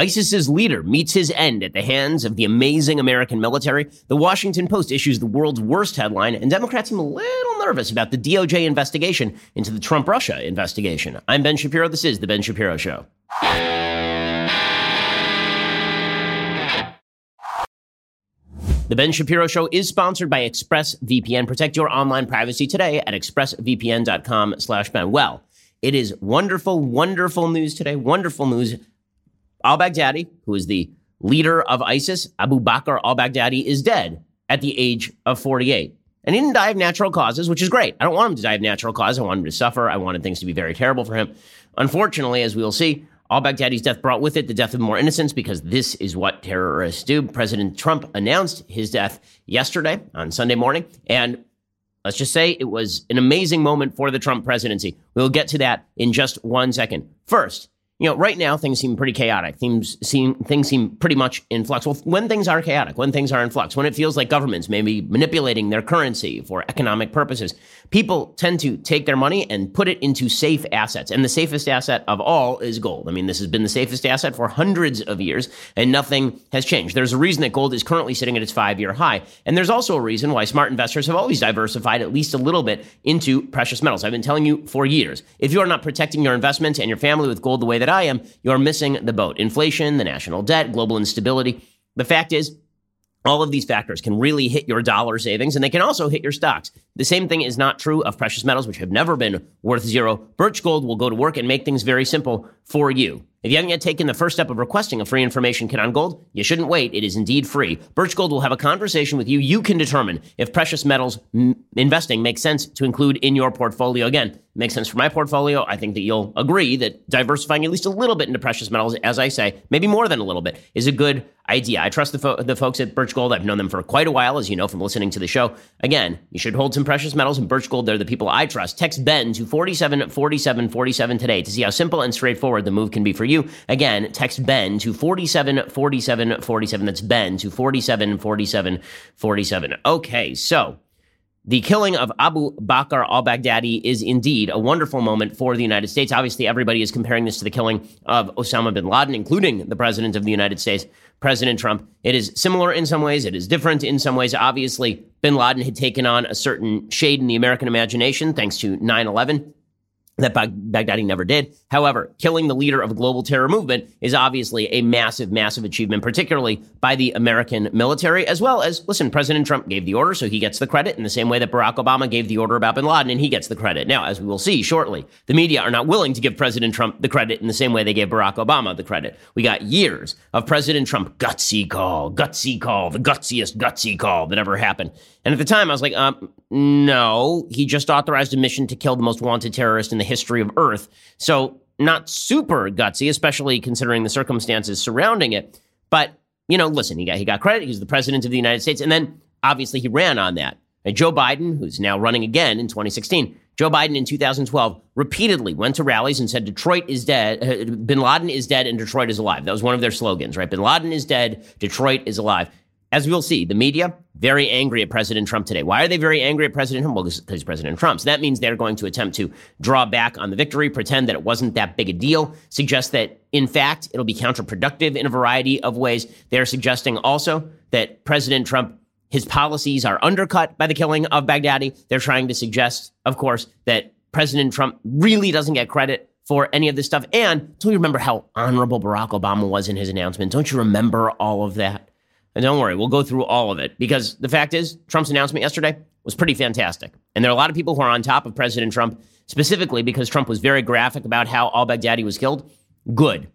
ISIS's leader meets his end at the hands of the amazing American military. The Washington Post issues the world's worst headline, and Democrats seem a little nervous about the DOJ investigation into the Trump Russia investigation. I'm Ben Shapiro. This is The Ben Shapiro Show. The Ben Shapiro Show is sponsored by ExpressVPN. Protect your online privacy today at expressvpn.com slash Ben. Well, it is wonderful, wonderful news today. Wonderful news. Al-Baghdadi, who is the leader of ISIS, Abu Bakr al-Baghdadi, is dead at the age of 48. And he didn't die of natural causes, which is great. I don't want him to die of natural causes. I want him to suffer. I wanted things to be very terrible for him. Unfortunately, as we will see, Al Baghdadi's death brought with it the death of more innocents because this is what terrorists do. President Trump announced his death yesterday on Sunday morning. And let's just say it was an amazing moment for the Trump presidency. We'll get to that in just one second. First, you know, right now things seem pretty chaotic. Things seem things seem pretty much in flux. Well, when things are chaotic, when things are in flux, when it feels like governments may be manipulating their currency for economic purposes, people tend to take their money and put it into safe assets. And the safest asset of all is gold. I mean, this has been the safest asset for hundreds of years, and nothing has changed. There's a reason that gold is currently sitting at its five-year high, and there's also a reason why smart investors have always diversified at least a little bit into precious metals. I've been telling you for years. If you are not protecting your investments and your family with gold the way that I am, you're missing the boat. Inflation, the national debt, global instability. The fact is, all of these factors can really hit your dollar savings and they can also hit your stocks. The same thing is not true of precious metals, which have never been worth zero. Birch Gold will go to work and make things very simple for you. If you haven't yet taken the first step of requesting a free information kit on gold, you shouldn't wait. It is indeed free. Birch Gold will have a conversation with you. You can determine if precious metals m- investing makes sense to include in your portfolio. Again, makes sense for my portfolio. I think that you'll agree that diversifying at least a little bit into precious metals, as I say, maybe more than a little bit, is a good idea. I trust the, fo- the folks at Birch Gold. I've known them for quite a while, as you know from listening to the show. Again, you should hold some precious metals and Birch Gold. They're the people I trust. Text Ben to 474747 today to see how simple and straightforward the move can be for you. Again, text Ben to 474747. That's Ben to 474747. Okay, so the killing of Abu Bakr al Baghdadi is indeed a wonderful moment for the United States. Obviously, everybody is comparing this to the killing of Osama bin Laden, including the President of the United States, President Trump. It is similar in some ways, it is different in some ways. Obviously, bin Laden had taken on a certain shade in the American imagination thanks to 9 11 that Baghdadi never did. However, killing the leader of a global terror movement is obviously a massive, massive achievement, particularly by the American military, as well as, listen, President Trump gave the order, so he gets the credit in the same way that Barack Obama gave the order about bin Laden, and he gets the credit. Now, as we will see shortly, the media are not willing to give President Trump the credit in the same way they gave Barack Obama the credit. We got years of President Trump gutsy call, gutsy call, the gutsiest gutsy call that ever happened. And at the time, I was like, um, no, he just authorized a mission to kill the most wanted terrorist in the history of Earth. So, not super gutsy, especially considering the circumstances surrounding it. But, you know, listen, he got, he got credit. He was the president of the United States. And then, obviously, he ran on that. And Joe Biden, who's now running again in 2016, Joe Biden in 2012 repeatedly went to rallies and said Detroit is dead, uh, bin Laden is dead, and Detroit is alive. That was one of their slogans, right? Bin Laden is dead, Detroit is alive as we'll see, the media very angry at President Trump today. Why are they very angry at President Trump? Well, because President Trump. So that means they're going to attempt to draw back on the victory, pretend that it wasn't that big a deal, suggest that, in fact, it'll be counterproductive in a variety of ways. They're suggesting also that President Trump, his policies are undercut by the killing of Baghdadi. They're trying to suggest, of course, that President Trump really doesn't get credit for any of this stuff. And don't you remember how honorable Barack Obama was in his announcement? Don't you remember all of that? And don't worry, we'll go through all of it because the fact is, Trump's announcement yesterday was pretty fantastic. And there are a lot of people who are on top of President Trump, specifically because Trump was very graphic about how al Baghdadi was killed. Good.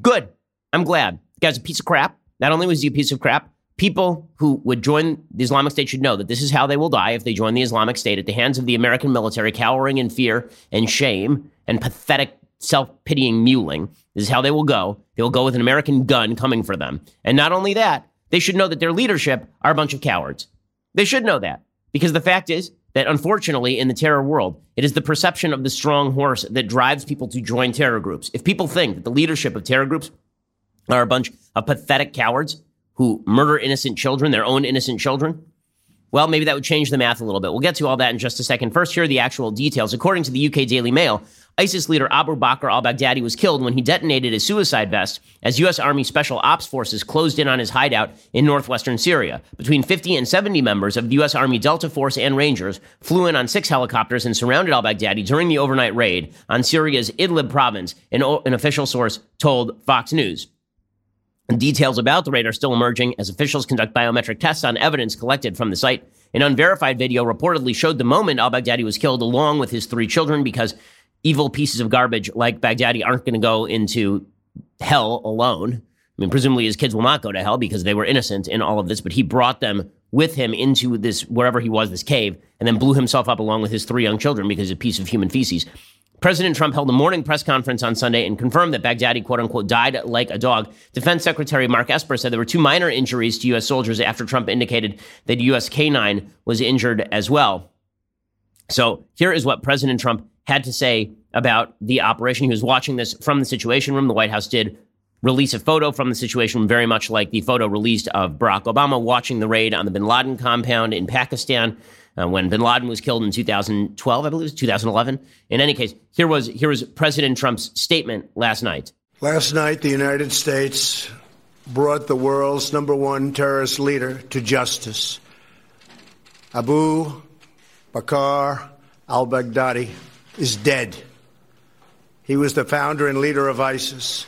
Good. I'm glad. The guy's a piece of crap. Not only was he a piece of crap, people who would join the Islamic State should know that this is how they will die if they join the Islamic State at the hands of the American military, cowering in fear and shame and pathetic self pitying mewling. This is how they will go. They will go with an American gun coming for them. And not only that, they should know that their leadership are a bunch of cowards. They should know that because the fact is that unfortunately in the terror world, it is the perception of the strong horse that drives people to join terror groups. If people think that the leadership of terror groups are a bunch of pathetic cowards who murder innocent children, their own innocent children, well, maybe that would change the math a little bit. We'll get to all that in just a second. First, here are the actual details. According to the UK Daily Mail, ISIS leader Abu Bakr al Baghdadi was killed when he detonated his suicide vest as U.S. Army Special Ops forces closed in on his hideout in northwestern Syria. Between 50 and 70 members of the U.S. Army Delta Force and Rangers flew in on six helicopters and surrounded al Baghdadi during the overnight raid on Syria's Idlib province, an, an official source told Fox News. Details about the raid are still emerging as officials conduct biometric tests on evidence collected from the site. An unverified video reportedly showed the moment al Baghdadi was killed along with his three children because evil pieces of garbage like Baghdadi aren't going to go into hell alone. I mean, presumably his kids will not go to hell because they were innocent in all of this, but he brought them with him into this, wherever he was, this cave, and then blew himself up along with his three young children because a piece of human feces. President Trump held a morning press conference on Sunday and confirmed that Baghdadi, quote unquote, died like a dog. Defense Secretary Mark Esper said there were two minor injuries to U.S. soldiers after Trump indicated that U.S. K 9 was injured as well. So here is what President Trump had to say about the operation. He was watching this from the Situation Room. The White House did release a photo from the Situation Room, very much like the photo released of Barack Obama watching the raid on the bin Laden compound in Pakistan. Uh, when bin Laden was killed in 2012, I believe it was 2011. In any case, here was here was President Trump's statement last night. Last night, the United States brought the world's number one terrorist leader to justice. Abu Bakr al-Baghdadi is dead. He was the founder and leader of ISIS,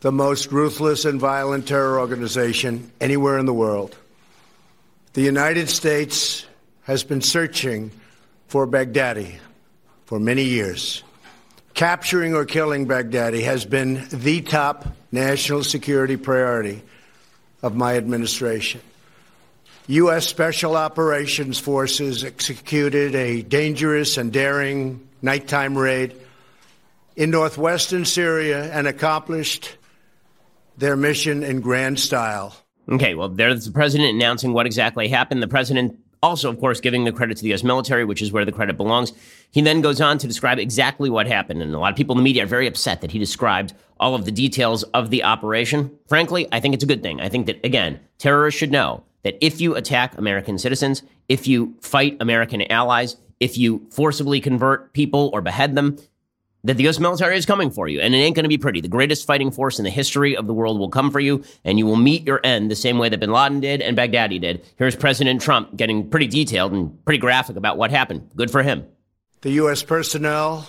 the most ruthless and violent terror organization anywhere in the world. The United States has been searching for Baghdadi for many years. Capturing or killing Baghdadi has been the top national security priority of my administration. U.S. Special Operations Forces executed a dangerous and daring nighttime raid in northwestern Syria and accomplished their mission in grand style. Okay, well, there's the president announcing what exactly happened. The president also, of course, giving the credit to the U.S. military, which is where the credit belongs. He then goes on to describe exactly what happened. And a lot of people in the media are very upset that he described all of the details of the operation. Frankly, I think it's a good thing. I think that, again, terrorists should know that if you attack American citizens, if you fight American allies, if you forcibly convert people or behead them, that the U.S. military is coming for you, and it ain't going to be pretty. The greatest fighting force in the history of the world will come for you, and you will meet your end the same way that bin Laden did and Baghdadi did. Here's President Trump getting pretty detailed and pretty graphic about what happened. Good for him. The U.S. personnel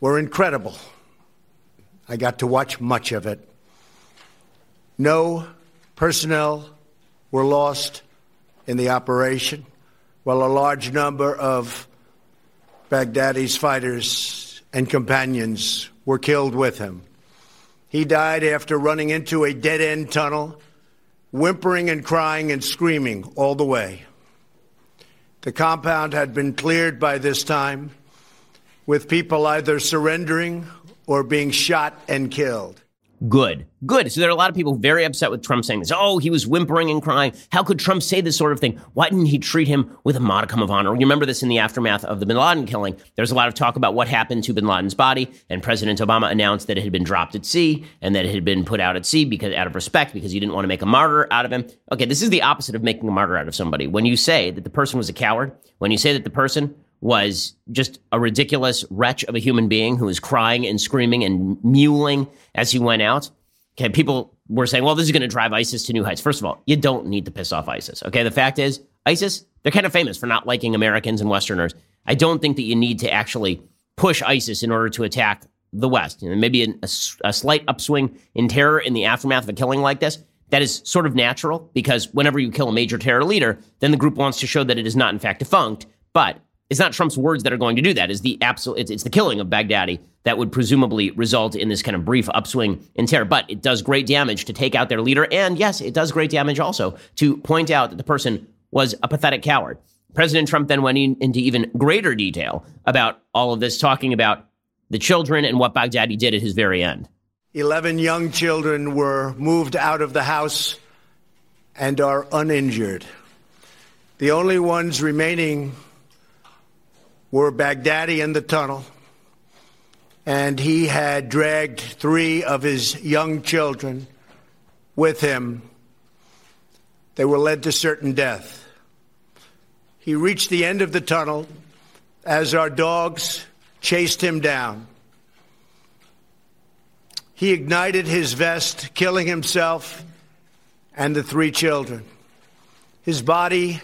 were incredible. I got to watch much of it. No personnel were lost in the operation while a large number of Baghdadi's fighters and companions were killed with him. He died after running into a dead end tunnel, whimpering and crying and screaming all the way. The compound had been cleared by this time, with people either surrendering or being shot and killed. Good. Good. So there are a lot of people very upset with Trump saying this. Oh, he was whimpering and crying. How could Trump say this sort of thing? Why didn't he treat him with a modicum of honor? You remember this in the aftermath of the bin Laden killing. There's a lot of talk about what happened to bin Laden's body, and President Obama announced that it had been dropped at sea and that it had been put out at sea because out of respect because he didn't want to make a martyr out of him. Okay, this is the opposite of making a martyr out of somebody. When you say that the person was a coward, when you say that the person was just a ridiculous wretch of a human being who was crying and screaming and mewling as he went out. Okay, people were saying, well, this is going to drive ISIS to new heights. First of all, you don't need to piss off ISIS. Okay, the fact is, ISIS, they're kind of famous for not liking Americans and Westerners. I don't think that you need to actually push ISIS in order to attack the West. You know, maybe a, a slight upswing in terror in the aftermath of a killing like this. That is sort of natural because whenever you kill a major terror leader, then the group wants to show that it is not in fact defunct. But it's not Trump's words that are going to do that. Is the absolute it's, it's, the killing of Baghdadi that would presumably result in this kind of brief upswing in terror. But it does great damage to take out their leader, and yes, it does great damage also to point out that the person was a pathetic coward. President Trump then went in, into even greater detail about all of this, talking about the children and what Baghdadi did at his very end. Eleven young children were moved out of the house and are uninjured. The only ones remaining were Baghdadi in the tunnel, and he had dragged three of his young children with him. They were led to certain death. He reached the end of the tunnel as our dogs chased him down. He ignited his vest, killing himself and the three children. His body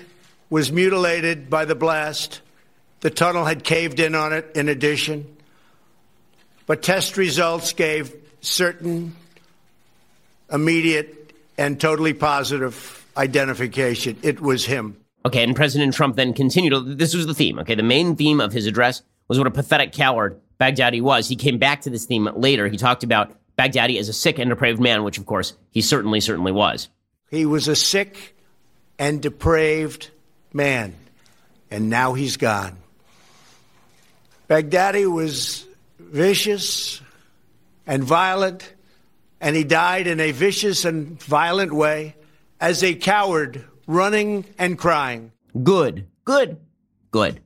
was mutilated by the blast. The tunnel had caved in on it, in addition. But test results gave certain, immediate, and totally positive identification. It was him. Okay, and President Trump then continued. This was the theme. Okay, the main theme of his address was what a pathetic coward Baghdadi was. He came back to this theme later. He talked about Baghdadi as a sick and depraved man, which of course he certainly, certainly was. He was a sick and depraved man, and now he's gone. Baghdadi was vicious and violent, and he died in a vicious and violent way as a coward running and crying. Good, good, good.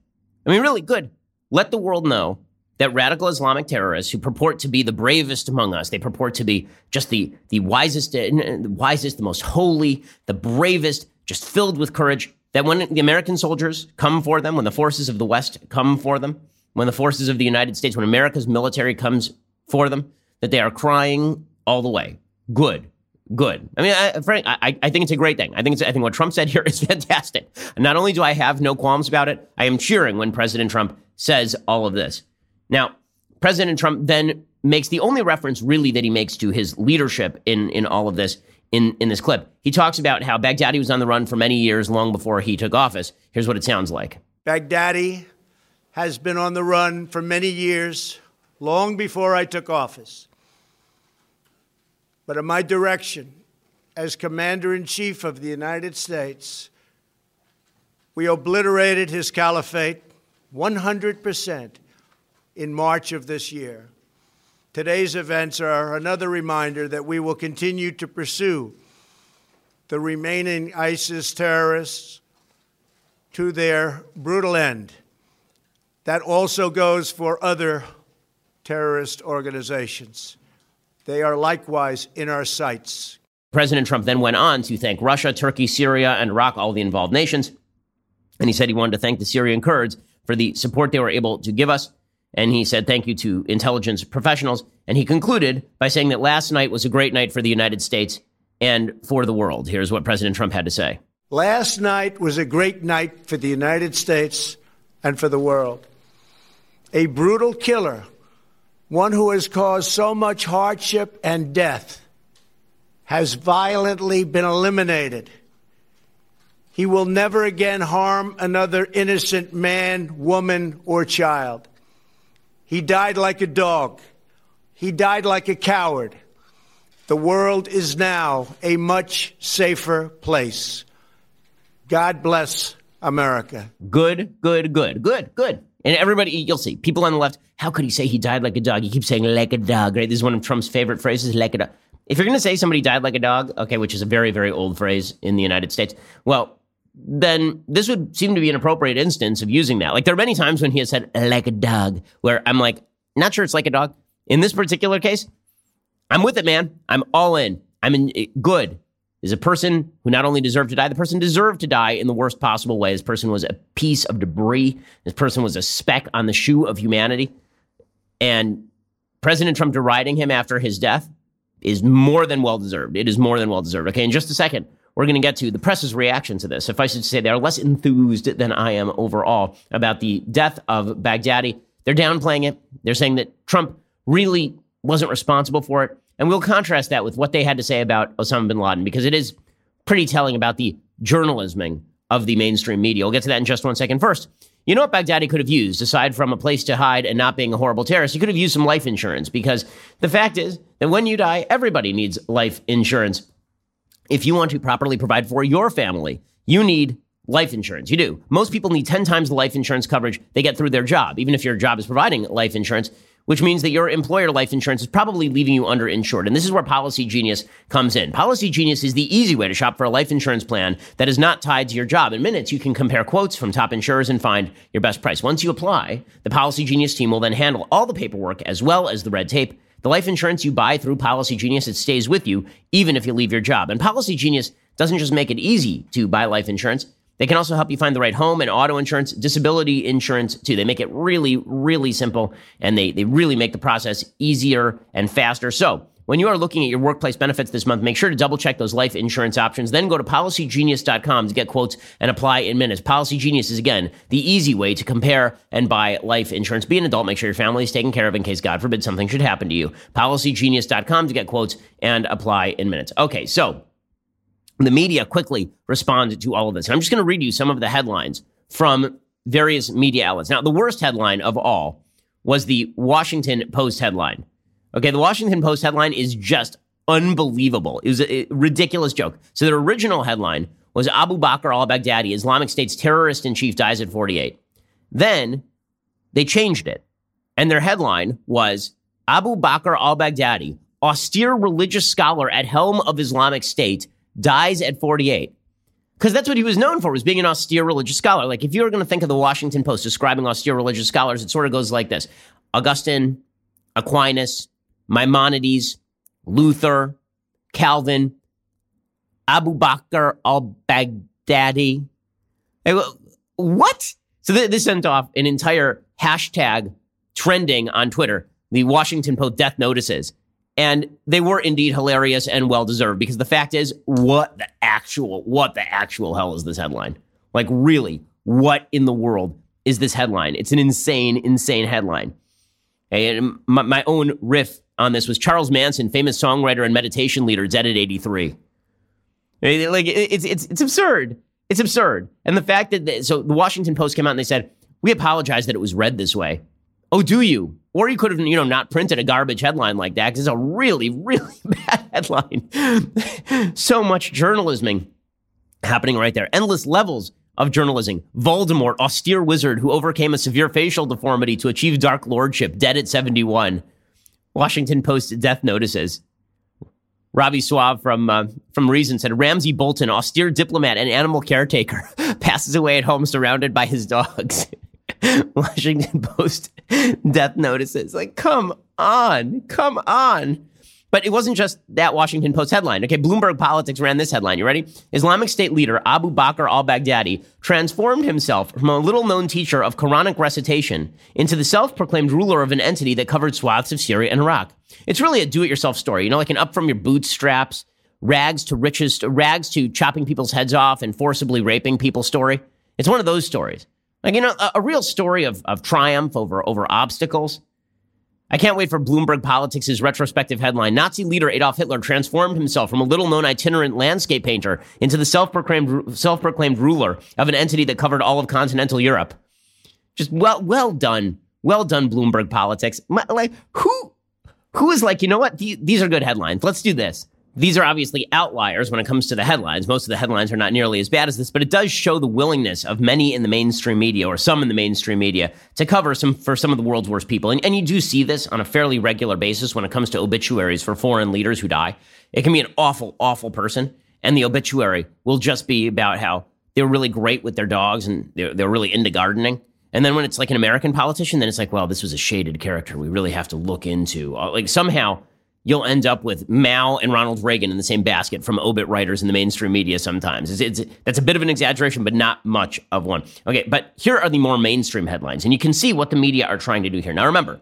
I mean, really good. Let the world know that radical Islamic terrorists who purport to be the bravest among us, they purport to be just the, the wisest, uh, the wisest, the most holy, the bravest, just filled with courage, that when the American soldiers come for them, when the forces of the West come for them, when the forces of the United States, when America's military comes for them, that they are crying all the way. Good good. I mean, I, Frank, I, I think it's a great thing. I think I think what Trump said here is fantastic. Not only do I have no qualms about it, I am cheering when President Trump says all of this. Now, President Trump then makes the only reference really that he makes to his leadership in in all of this in in this clip. He talks about how Baghdadi was on the run for many years, long before he took office. Here's what it sounds like. Baghdadi has been on the run for many years, long before I took office but at my direction as Commander in Chief of the United States, we obliterated his caliphate 100% in March of this year. Today's events are another reminder that we will continue to pursue the remaining ISIS terrorists to their brutal end. That also goes for other terrorist organizations. They are likewise in our sights. President Trump then went on to thank Russia, Turkey, Syria, and Iraq, all the involved nations. And he said he wanted to thank the Syrian Kurds for the support they were able to give us. And he said thank you to intelligence professionals. And he concluded by saying that last night was a great night for the United States and for the world. Here's what President Trump had to say. Last night was a great night for the United States and for the world. A brutal killer one who has caused so much hardship and death, has violently been eliminated. He will never again harm another innocent man, woman, or child. He died like a dog. He died like a coward. The world is now a much safer place. God bless America. Good, good, good, good, good. And everybody, you'll see, people on the left, how could he say he died like a dog? He keeps saying like a dog, right? This is one of Trump's favorite phrases, like a dog. If you're going to say somebody died like a dog, okay, which is a very, very old phrase in the United States, well, then this would seem to be an appropriate instance of using that. Like there are many times when he has said like a dog, where I'm like, not sure it's like a dog. In this particular case, I'm with it, man. I'm all in. I'm in eh, good is a person who not only deserved to die, the person deserved to die in the worst possible way. This person was a piece of debris. This person was a speck on the shoe of humanity. And President Trump deriding him after his death is more than well deserved. It is more than well deserved. Okay, in just a second, we're going to get to the press's reaction to this. Suffice I should say they are less enthused than I am overall about the death of Baghdadi. They're downplaying it. They're saying that Trump really wasn't responsible for it. And we'll contrast that with what they had to say about Osama bin Laden because it is pretty telling about the journalisming of the mainstream media. We'll get to that in just one second. First, you know what Baghdadi could have used aside from a place to hide and not being a horrible terrorist? He could have used some life insurance because the fact is that when you die, everybody needs life insurance. If you want to properly provide for your family, you need life insurance. You do. Most people need 10 times the life insurance coverage they get through their job, even if your job is providing life insurance which means that your employer life insurance is probably leaving you underinsured. And this is where Policy Genius comes in. Policy Genius is the easy way to shop for a life insurance plan that is not tied to your job. In minutes, you can compare quotes from top insurers and find your best price. Once you apply, the Policy Genius team will then handle all the paperwork as well as the red tape. The life insurance you buy through Policy Genius, it stays with you even if you leave your job. And Policy Genius doesn't just make it easy to buy life insurance. They can also help you find the right home and auto insurance, disability insurance too. They make it really, really simple and they, they really make the process easier and faster. So when you are looking at your workplace benefits this month, make sure to double check those life insurance options. Then go to policygenius.com to get quotes and apply in minutes. Policy Genius is again the easy way to compare and buy life insurance. Be an adult, make sure your family is taken care of in case God forbid something should happen to you. Policygenius.com to get quotes and apply in minutes. Okay, so the media quickly responded to all of this. And I'm just going to read you some of the headlines from various media outlets. Now, the worst headline of all was the Washington Post headline. Okay, the Washington Post headline is just unbelievable. It was a, ridiculous joke. So the original headline was Abu Bakr al Baghdadi, Islamic State's terrorist in chief, dies at 48. Then they changed it. And their headline was Abu Bakr al Baghdadi, austere religious scholar at helm of Islamic State, dies at 48. Because that's what he was known for, was being an austere religious scholar. Like if you were going to think of the Washington Post describing austere religious scholars, it sort of goes like this Augustine, Aquinas, Maimonides, Luther, Calvin, Abu Bakr al Baghdadi. What? So this sent off an entire hashtag trending on Twitter, the Washington Post death notices. And they were indeed hilarious and well deserved because the fact is, what the actual, what the actual hell is this headline? Like, really, what in the world is this headline? It's an insane, insane headline. And my, my own riff on this was Charles Manson, famous songwriter and meditation leader, dead at 83. Like, it's, it's, it's absurd. It's absurd. And the fact that, so the Washington Post came out and they said, we apologize that it was read this way. Oh, do you? Or you could have, you know, not printed a garbage headline like that because it's a really, really bad headline. so much journalism happening right there. Endless levels of journalism. Voldemort, austere wizard who overcame a severe facial deformity to achieve dark lordship, dead at 71. Washington Post death notices. Robbie Soave from uh, from Reason said Ramsay Bolton, austere diplomat and animal caretaker, passes away at home surrounded by his dogs. Washington Post death notices. Like, come on, come on. But it wasn't just that Washington Post headline. Okay, Bloomberg Politics ran this headline. You ready? Islamic State leader Abu Bakr al Baghdadi transformed himself from a little known teacher of Quranic recitation into the self proclaimed ruler of an entity that covered swaths of Syria and Iraq. It's really a do it yourself story, you know, like an up from your bootstraps, rags to riches, rags to chopping people's heads off and forcibly raping people story. It's one of those stories. Like, you know, a, a real story of, of triumph over, over obstacles. I can't wait for Bloomberg Politics' retrospective headline. Nazi leader Adolf Hitler transformed himself from a little known itinerant landscape painter into the self proclaimed ruler of an entity that covered all of continental Europe. Just well, well done. Well done, Bloomberg Politics. Like, who, who is like, you know what? These are good headlines. Let's do this. These are obviously outliers when it comes to the headlines. Most of the headlines are not nearly as bad as this, but it does show the willingness of many in the mainstream media or some in the mainstream media to cover some for some of the world's worst people. And, and you do see this on a fairly regular basis when it comes to obituaries for foreign leaders who die. It can be an awful, awful person, and the obituary will just be about how they were really great with their dogs and they're, they're really into gardening. And then when it's like an American politician, then it's like, well, this was a shaded character we really have to look into. Uh, like somehow you'll end up with Mao and Ronald Reagan in the same basket from obit writers in the mainstream media sometimes. It's, it's, that's a bit of an exaggeration, but not much of one. Okay, but here are the more mainstream headlines, and you can see what the media are trying to do here. Now, remember,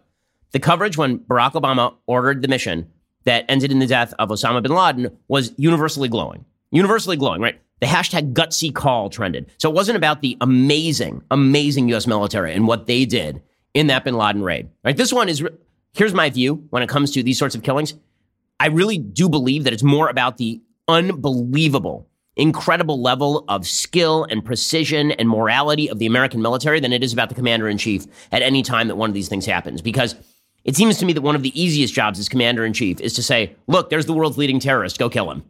the coverage when Barack Obama ordered the mission that ended in the death of Osama bin Laden was universally glowing. Universally glowing, right? The hashtag gutsy call trended. So it wasn't about the amazing, amazing U.S. military and what they did in that bin Laden raid. Right? This one is here's my view when it comes to these sorts of killings. I really do believe that it's more about the unbelievable, incredible level of skill and precision and morality of the American military than it is about the commander in chief at any time that one of these things happens. Because it seems to me that one of the easiest jobs as commander in chief is to say, look, there's the world's leading terrorist, go kill him.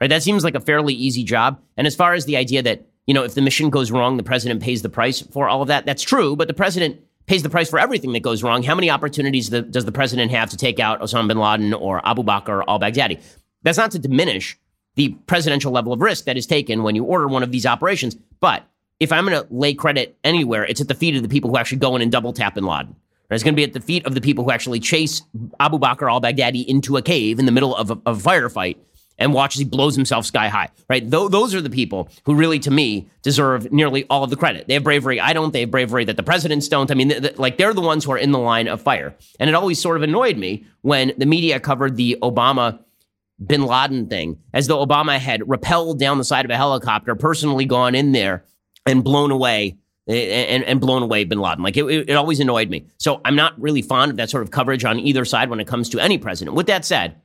Right? That seems like a fairly easy job. And as far as the idea that, you know, if the mission goes wrong, the president pays the price for all of that, that's true. But the president pays the price for everything that goes wrong. How many opportunities the, does the president have to take out Osama bin Laden or Abu Bakr al Baghdadi? That's not to diminish the presidential level of risk that is taken when you order one of these operations. But if I'm going to lay credit anywhere, it's at the feet of the people who actually go in and double tap bin Laden. It's going to be at the feet of the people who actually chase Abu Bakr al Baghdadi into a cave in the middle of a, of a firefight and watch as he blows himself sky high, right? Th- those are the people who really, to me, deserve nearly all of the credit. They have bravery I don't. They have bravery that the presidents don't. I mean, th- th- like they're the ones who are in the line of fire. And it always sort of annoyed me when the media covered the Obama bin Laden thing as though Obama had rappelled down the side of a helicopter, personally gone in there and blown away and, and blown away bin Laden. Like it, it always annoyed me. So I'm not really fond of that sort of coverage on either side when it comes to any president. With that said,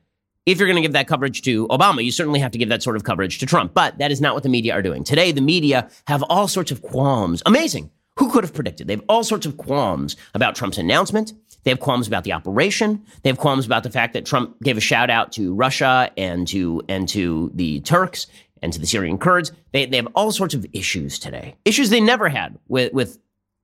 if you're going to give that coverage to Obama, you certainly have to give that sort of coverage to Trump. But that is not what the media are doing. Today, the media have all sorts of qualms. Amazing. Who could have predicted? They have all sorts of qualms about Trump's announcement. They have qualms about the operation. They have qualms about the fact that Trump gave a shout out to Russia and to and to the Turks and to the Syrian Kurds. They, they have all sorts of issues today. Issues they never had with with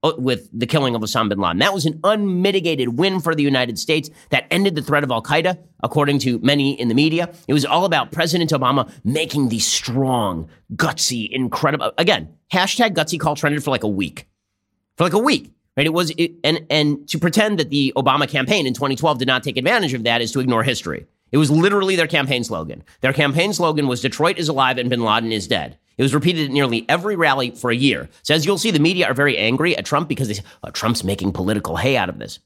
Uh, with the killing of Osama bin Laden. That was an unmitigated win for the United States that ended the threat of Al Qaeda, according to many in the media. It was all about President Obama making the strong, gutsy, incredible. Again, hashtag gutsy call trended for like a week. For like a week. Right? It was, it, and, and to pretend that the Obama campaign in 2012 did not take advantage of that is to ignore history. It was literally their campaign slogan. Their campaign slogan was Detroit is alive and bin Laden is dead. It was repeated at nearly every rally for a year. So as you'll see, the media are very angry at Trump because they say, oh, Trump's making political hay out of this.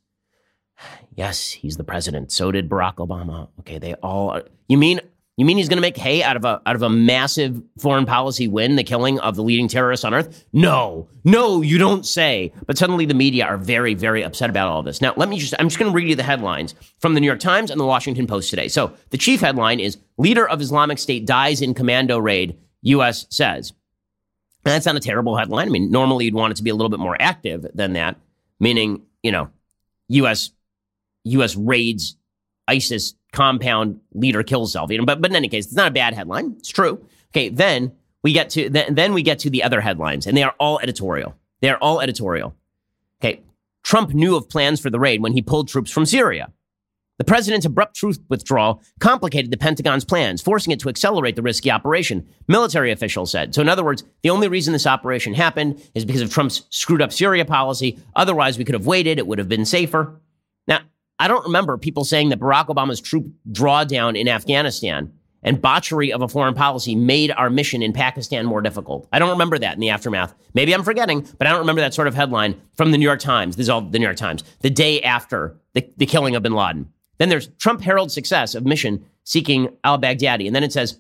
Yes, he's the president. So did Barack Obama. Okay, they all are. You mean you mean he's going to make hay out of a out of a massive foreign policy win, the killing of the leading terrorist on earth? No, no, you don't say. But suddenly the media are very, very upset about all this. Now, let me just I'm just going to read you the headlines from the New York Times and the Washington Post today. So the chief headline is Leader of Islamic State dies in commando raid U.S. says. And that's not a terrible headline. I mean, normally you'd want it to be a little bit more active than that, meaning, you know, U.S. U.S. raids ISIS compound leader kills self. But but in any case, it's not a bad headline. It's true. Okay, then we get to then, then we get to the other headlines, and they are all editorial. They are all editorial. Okay, Trump knew of plans for the raid when he pulled troops from Syria. The president's abrupt troop withdrawal complicated the Pentagon's plans, forcing it to accelerate the risky operation, military officials said. So, in other words, the only reason this operation happened is because of Trump's screwed up Syria policy. Otherwise, we could have waited, it would have been safer. Now, I don't remember people saying that Barack Obama's troop drawdown in Afghanistan and botchery of a foreign policy made our mission in Pakistan more difficult. I don't remember that in the aftermath. Maybe I'm forgetting, but I don't remember that sort of headline from the New York Times. This is all the New York Times, the day after the, the killing of bin Laden. Then there's Trump heralds success of mission seeking al Baghdadi. And then it says,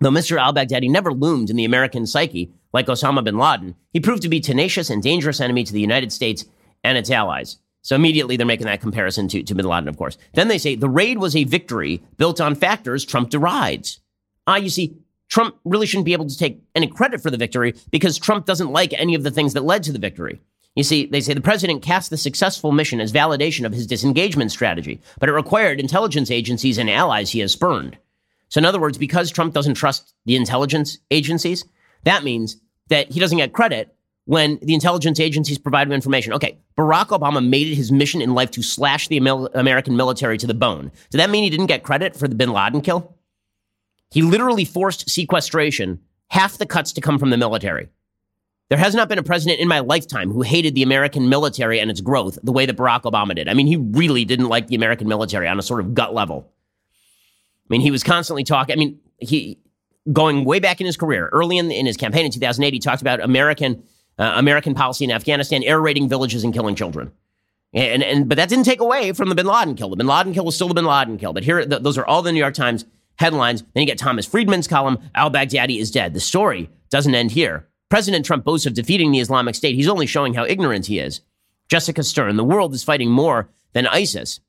though Mr. al Baghdadi never loomed in the American psyche like Osama bin Laden, he proved to be tenacious and dangerous enemy to the United States and its allies. So immediately they're making that comparison to, to bin Laden, of course. Then they say the raid was a victory built on factors Trump derides. Ah, you see, Trump really shouldn't be able to take any credit for the victory because Trump doesn't like any of the things that led to the victory. You see, they say the president cast the successful mission as validation of his disengagement strategy, but it required intelligence agencies and allies he has spurned. So, in other words, because Trump doesn't trust the intelligence agencies, that means that he doesn't get credit when the intelligence agencies provide him information. Okay, Barack Obama made it his mission in life to slash the American military to the bone. Did that mean he didn't get credit for the bin Laden kill? He literally forced sequestration, half the cuts to come from the military. There has not been a president in my lifetime who hated the American military and its growth the way that Barack Obama did. I mean, he really didn't like the American military on a sort of gut level. I mean, he was constantly talking. I mean, he going way back in his career, early in, in his campaign in 2008, he talked about American uh, American policy in Afghanistan, air raiding villages and killing children. And, and but that didn't take away from the Bin Laden kill. The Bin Laden kill was still the Bin Laden kill. But here, th- those are all the New York Times headlines. Then you get Thomas Friedman's column: Al Baghdadi is dead. The story doesn't end here. President Trump boasts of defeating the Islamic State. He's only showing how ignorant he is. Jessica Stern, the world is fighting more than ISIS.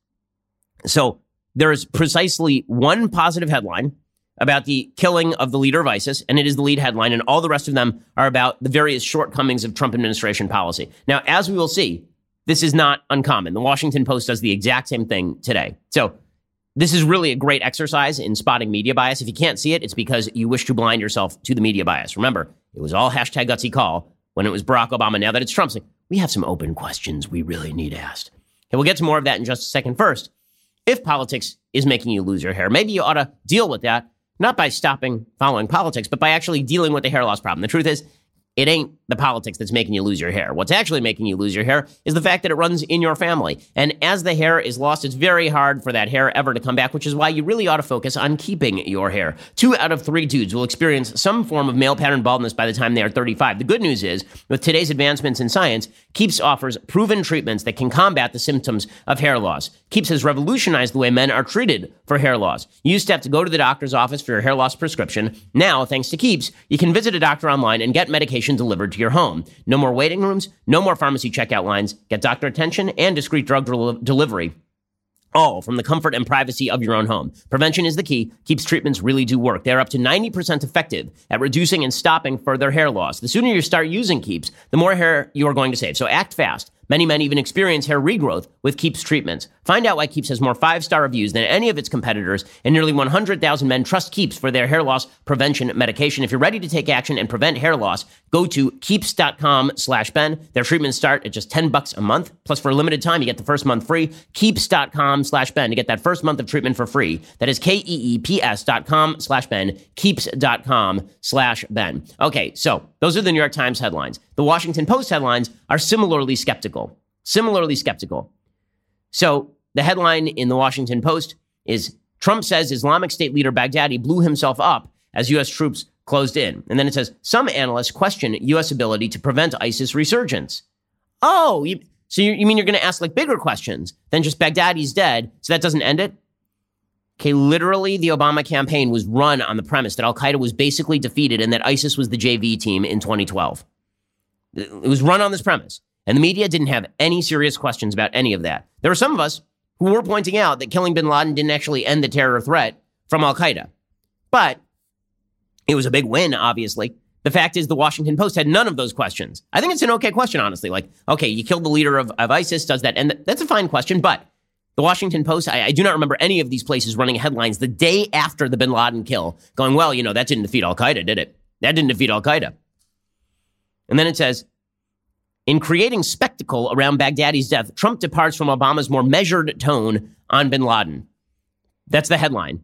So there is precisely one positive headline about the killing of the leader of ISIS, and it is the lead headline, and all the rest of them are about the various shortcomings of Trump administration policy. Now, as we will see, this is not uncommon. The Washington Post does the exact same thing today. So this is really a great exercise in spotting media bias. If you can't see it, it's because you wish to blind yourself to the media bias. Remember, it was all hashtag gutsy call when it was Barack Obama. Now that it's Trump, saying, we have some open questions we really need asked. Okay, we'll get to more of that in just a second. First, if politics is making you lose your hair, maybe you ought to deal with that, not by stopping following politics, but by actually dealing with the hair loss problem. The truth is, it ain't the politics that's making you lose your hair. What's actually making you lose your hair is the fact that it runs in your family. And as the hair is lost, it's very hard for that hair ever to come back, which is why you really ought to focus on keeping your hair. Two out of three dudes will experience some form of male pattern baldness by the time they are 35. The good news is, with today's advancements in science, Keeps offers proven treatments that can combat the symptoms of hair loss. Keeps has revolutionized the way men are treated for hair loss. You used to have to go to the doctor's office for your hair loss prescription. Now, thanks to Keeps, you can visit a doctor online and get medication delivered to your home. No more waiting rooms, no more pharmacy checkout lines. Get doctor attention and discreet drug del- delivery all from the comfort and privacy of your own home. Prevention is the key. Keeps treatments really do work. They're up to 90% effective at reducing and stopping further hair loss. The sooner you start using Keeps, the more hair you are going to save. So act fast. Many men even experience hair regrowth with Keeps treatments. Find out why Keeps has more five star reviews than any of its competitors, and nearly 100,000 men trust Keeps for their hair loss prevention medication. If you're ready to take action and prevent hair loss, go to keeps.com slash Ben. Their treatments start at just 10 bucks a month. Plus, for a limited time, you get the first month free. Keeps.com slash Ben to get that first month of treatment for free. That is K E E P S dot com slash Ben. Keeps.com slash Ben. Okay, so those are the New York Times headlines. The Washington Post headlines are similarly skeptical. Similarly skeptical. So the headline in the Washington Post is Trump says Islamic State leader Baghdadi blew himself up as U.S. troops closed in. And then it says some analysts question U.S. ability to prevent ISIS resurgence. Oh, you, so you, you mean you're going to ask like bigger questions than just Baghdadi's dead, so that doesn't end it? Okay, literally, the Obama campaign was run on the premise that Al Qaeda was basically defeated and that ISIS was the JV team in 2012. It was run on this premise. And the media didn't have any serious questions about any of that. There were some of us who were pointing out that killing bin Laden didn't actually end the terror threat from Al Qaeda. But it was a big win, obviously. The fact is, the Washington Post had none of those questions. I think it's an okay question, honestly. Like, okay, you killed the leader of, of ISIS, does that end? That's a fine question. But the Washington Post, I, I, do not remember any of these places running headlines the day after the bin Laden kill going, well, you know, that didn't defeat Al Qaeda, did it? That didn't defeat Al Qaeda. And then it says, in creating spectacle around Baghdadi's death, Trump departs from Obama's more measured tone on bin Laden. That's the headline,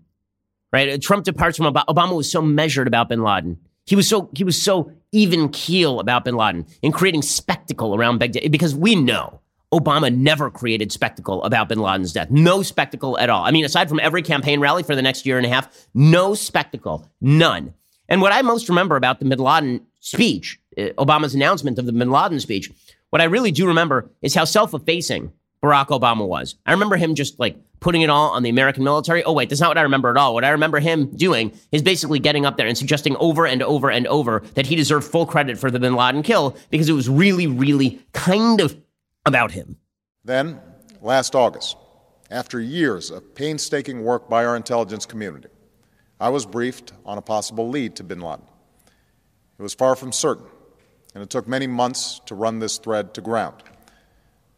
right? Trump departs from Obama. Obama was so measured about bin Laden. He was so he was so even keel about bin Laden in creating spectacle around Baghdadi because we know Obama never created spectacle about bin Laden's death. No spectacle at all. I mean, aside from every campaign rally for the next year and a half, no spectacle, none. And what I most remember about the bin Laden speech Uh, Obama's announcement of the bin Laden speech, what I really do remember is how self effacing Barack Obama was. I remember him just like putting it all on the American military. Oh, wait, that's not what I remember at all. What I remember him doing is basically getting up there and suggesting over and over and over that he deserved full credit for the bin Laden kill because it was really, really kind of about him. Then, last August, after years of painstaking work by our intelligence community, I was briefed on a possible lead to bin Laden. It was far from certain and it took many months to run this thread to ground.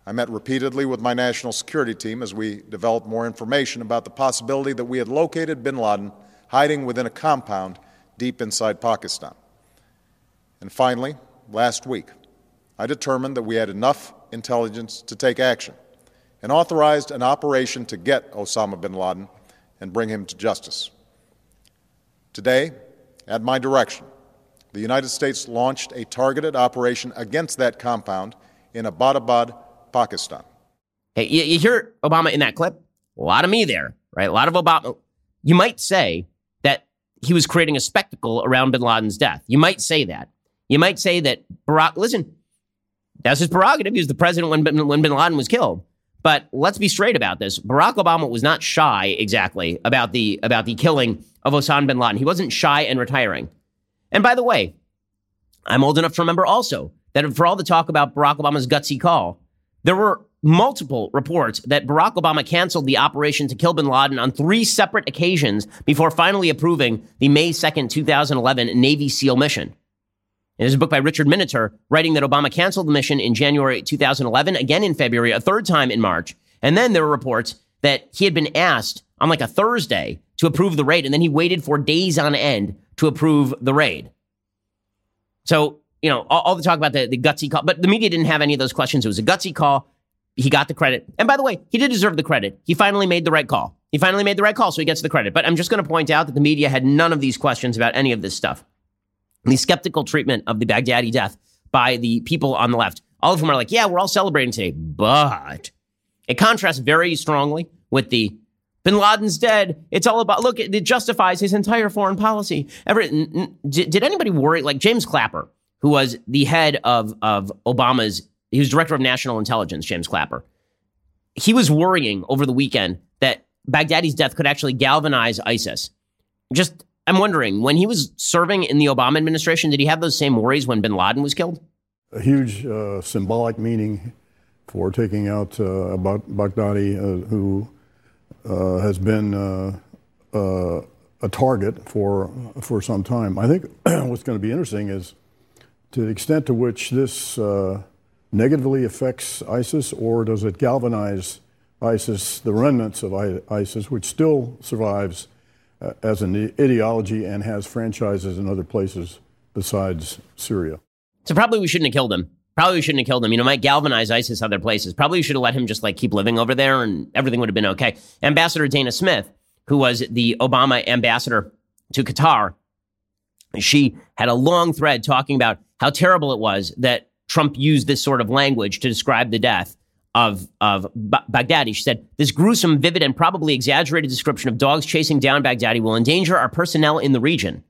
I met repeatedly with my national security team as we developed more information about the possibility that we had located bin Laden hiding within a compound deep inside Pakistan. And finally, last week, I determined that we had enough intelligence to take action and authorized an operation to get Osama bin Laden and bring him to justice. Today, at my direction, the United States launched a targeted operation against that compound in Abbottabad, Pakistan. Hey, you, you hear Obama in that clip? A lot of me there, right? A lot of Obama. You might say that he was creating a spectacle around bin Laden's death. You might say that. You might say that Barack, listen, that's his prerogative. He was the president when, when bin Laden was killed. But let's be straight about this. Barack Obama was not shy exactly about the about the killing of Osama bin Laden. He wasn't shy and retiring. And by the way, I'm old enough to remember also that for all the talk about Barack Obama's gutsy call, there were multiple reports that Barack Obama canceled the operation to kill bin Laden on three separate occasions before finally approving the May 2nd, 2011 Navy SEAL mission. There's a book by Richard Miniter writing that Obama canceled the mission in January 2011, again in February, a third time in March. And then there were reports that he had been asked on like a Thursday to approve the raid, and then he waited for days on end to approve the raid. So, you know, all, all the talk about the, the gutsy call, but the media didn't have any of those questions. It was a gutsy call. He got the credit. And by the way, he did deserve the credit. He finally made the right call. He finally made the right call, so he gets the credit. But I'm just going to point out that the media had none of these questions about any of this stuff. the skeptical treatment of the Baghdadi death by the people on the left, all of whom are like, yeah, we're all celebrating today. But it contrasts very strongly with the Bin Laden's dead. It's all about, look, it justifies his entire foreign policy. Ever, n- n- did anybody worry, like James Clapper, who was the head of, of Obama's, he was director of national intelligence, James Clapper. He was worrying over the weekend that Baghdadi's death could actually galvanize ISIS. Just, I'm wondering, when he was serving in the Obama administration, did he have those same worries when bin Laden was killed? A huge uh, symbolic meaning for taking out uh, Baghdadi, uh, who has been uh, uh, a target for, for some time. I think what's going to be interesting is to the extent to which this negatively affects ISIS, or does it galvanize ISIS, the remnants of ISIS, which still survives uh, as an ideology and has franchises in other places besides Syria. So probably we shouldn't have killed him. Probably shouldn't have killed him. You know, might galvanize ISIS other places. Probably should have let him just like keep living over there and everything would have been okay. Ambassador Dana Smith, who was the Obama ambassador to Qatar, she had a long thread talking about how terrible it was that Trump used this sort of language to describe the death of, of Baghdadi. She said, This gruesome, vivid, and probably exaggerated description of dogs chasing down Baghdadi will endanger our personnel in the region.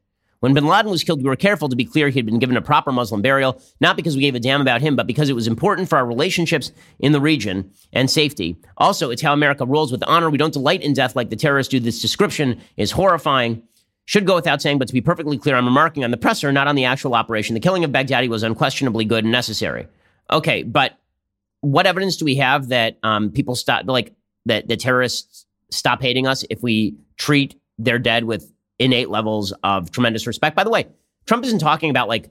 When bin Laden was killed, we were careful to be clear he had been given a proper Muslim burial, not because we gave a damn about him, but because it was important for our relationships in the region and safety. Also, it's how America rolls with honor. We don't delight in death like the terrorists do. This description is horrifying. Should go without saying, but to be perfectly clear, I'm remarking on the presser, not on the actual operation. The killing of Baghdadi was unquestionably good and necessary. Okay, but what evidence do we have that um, people stop, like, that the terrorists stop hating us if we treat their dead with innate levels of tremendous respect? By the way, Trump isn't talking about like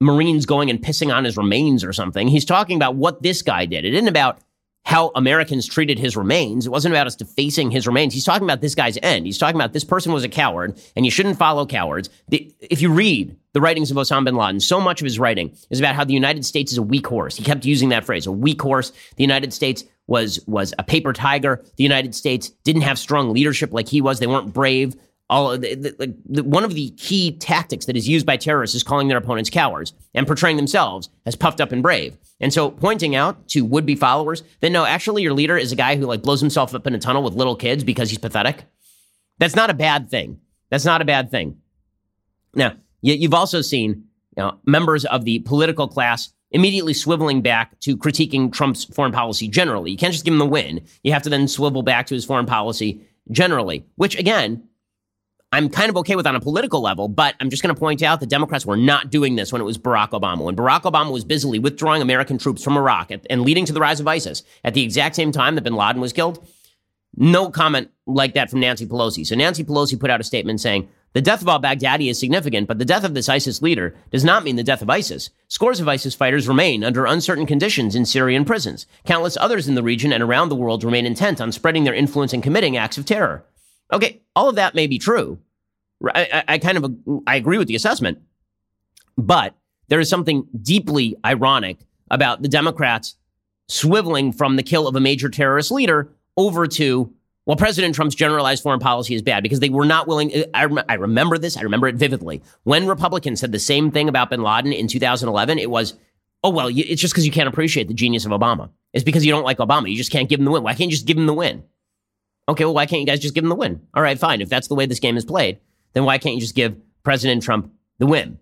Marines going and pissing on his remains or something. He's talking about what this guy did. It isn't about how Americans treated his remains. It wasn't about us defacing his remains. He's talking about this guy's end. He's talking about this person was a coward and you shouldn't follow cowards. The, if you read the writings of Osama bin Laden, so much of his writing is about how the United States is a weak horse. He kept using that phrase, a weak horse. The United States was was a paper tiger. The United States didn't have strong leadership like he was. They weren't brave all the, the, the, one of the key tactics that is used by terrorists is calling their opponents cowards and portraying themselves as puffed up and brave. And so pointing out to would-be followers that no, actually your leader is a guy who like blows himself up in a tunnel with little kids because he's pathetic. That's not a bad thing. That's not a bad thing. Now, you've also seen you know, members of the political class immediately swiveling back to critiquing Trump's foreign policy generally. You can't just give him the win. You have to then swivel back to his foreign policy generally, which again I'm kind of okay with on a political level, but I'm just going to point out the Democrats were not doing this when it was Barack Obama. When Barack Obama was busily withdrawing American troops from Iraq and leading to the rise of ISIS at the exact same time that bin Laden was killed, no comment like that from Nancy Pelosi. So Nancy Pelosi put out a statement saying, the death of al Baghdadi is significant, but the death of this ISIS leader does not mean the death of ISIS. Scores of ISIS fighters remain under uncertain conditions in Syrian prisons. Countless others in the region and around the world remain intent on spreading their influence and committing acts of terror. Okay, all of that may be true. I, I, kind of I agree with the assessment, but there is something deeply ironic about the Democrats swiveling from the kill of a major terrorist leader over to well, President Trump's generalized foreign policy is bad because they were not willing. Uh, I, rem- I remember this. I remember it vividly. When Republicans said the same thing about bin Laden in 2011, it was, oh, well, it's just because you can't appreciate the genius of Obama. It's because you don't like Obama. You just can't give him the win. Why can't you just give him the win? Okay, well, why can't you guys just give him the win? All right, fine. If that's the way this game is played, then why can't you just give President Trump the win?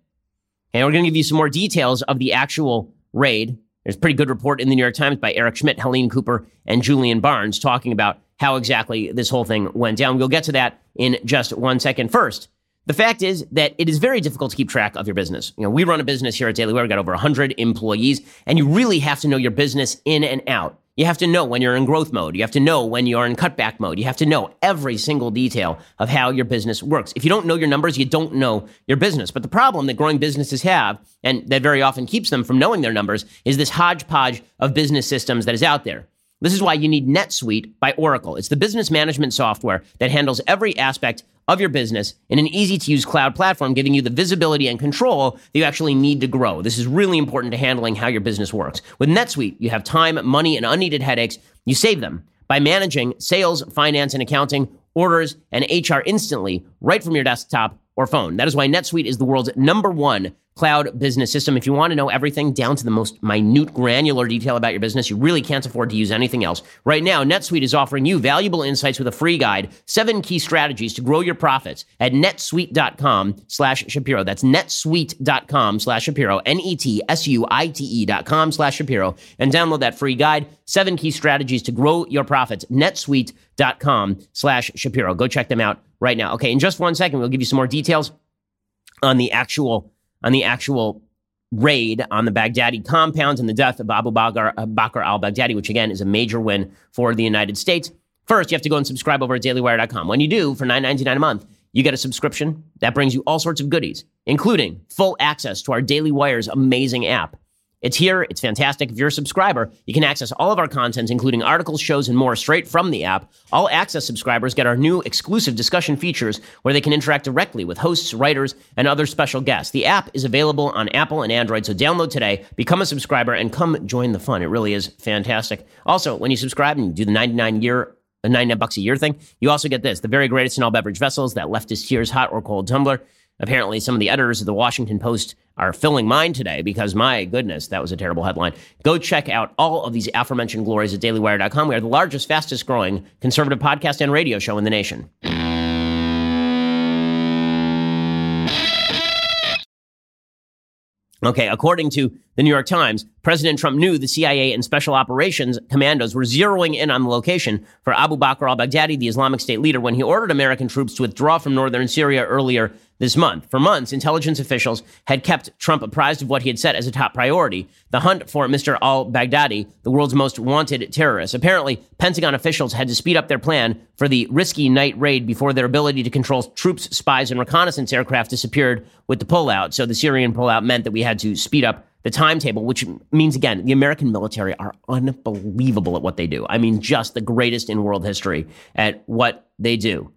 And we're going to give you some more details of the actual raid. There's a pretty good report in the New York Times by Eric Schmitt, Helene Cooper, and Julian Barnes talking about how exactly this whole thing went down. We'll get to that in just one second. First, the fact is that it is very difficult to keep track of your business. You know, we run a business here at Daily Wire. We've got over 100 employees, and you really have to know your business in and out. You have to know when you're in growth mode. You have to know when you're in cutback mode. You have to know every single detail of how your business works. If you don't know your numbers, you don't know your business. But the problem that growing businesses have, and that very often keeps them from knowing their numbers, is this hodgepodge of business systems that is out there. This is why you need NetSuite by Oracle. It's the business management software that handles every aspect of your business in an easy to use cloud platform, giving you the visibility and control that you actually need to grow. This is really important to handling how your business works. With NetSuite, you have time, money, and unneeded headaches. You save them by managing sales, finance, and accounting, orders, and HR instantly right from your desktop or phone. That is why NetSuite is the world's number one cloud business system. If you want to know everything down to the most minute granular detail about your business, you really can't afford to use anything else. Right now, NetSuite is offering you valuable insights with a free guide, seven key strategies to grow your profits at netsuite.com slash Shapiro. That's netsuite.com slash Shapiro, N-E-T-S-U-I-T-E dot com slash Shapiro, and download that free guide, seven key strategies to grow your profits, netsuite.com slash Shapiro. Go check them out right now. Okay, in just one second, we'll give you some more details on the actual on the actual raid on the Baghdadi compounds and the death of Abu Bakr, uh, Bakr al Baghdadi, which again is a major win for the United States. First, you have to go and subscribe over at dailywire.com. When you do, for $9.99 a month, you get a subscription that brings you all sorts of goodies, including full access to our Daily Wire's amazing app. It's here. It's fantastic. If you're a subscriber, you can access all of our content, including articles, shows, and more straight from the app. All access subscribers get our new exclusive discussion features where they can interact directly with hosts, writers, and other special guests. The app is available on Apple and Android, so download today, become a subscriber, and come join the fun. It really is fantastic. Also, when you subscribe and you do the 99 year the 99 bucks a year thing, you also get this the very greatest in all beverage vessels, that leftist tears hot or cold tumbler. Apparently, some of the editors of the Washington Post are filling mine today because my goodness, that was a terrible headline. Go check out all of these aforementioned glories at dailywire.com. We are the largest, fastest growing conservative podcast and radio show in the nation. Okay, according to the New York Times, President Trump knew the CIA and Special Operations commandos were zeroing in on the location for Abu Bakr al Baghdadi, the Islamic State leader, when he ordered American troops to withdraw from northern Syria earlier this month. For months, intelligence officials had kept Trump apprised of what he had set as a top priority the hunt for Mr. al Baghdadi, the world's most wanted terrorist. Apparently, Pentagon officials had to speed up their plan for the risky night raid before their ability to control troops, spies, and reconnaissance aircraft disappeared with the pullout. So the Syrian pullout meant that we had to speed up the timetable, which means, again, the American military are unbelievable at what they do. I mean, just the greatest in world history at what they do.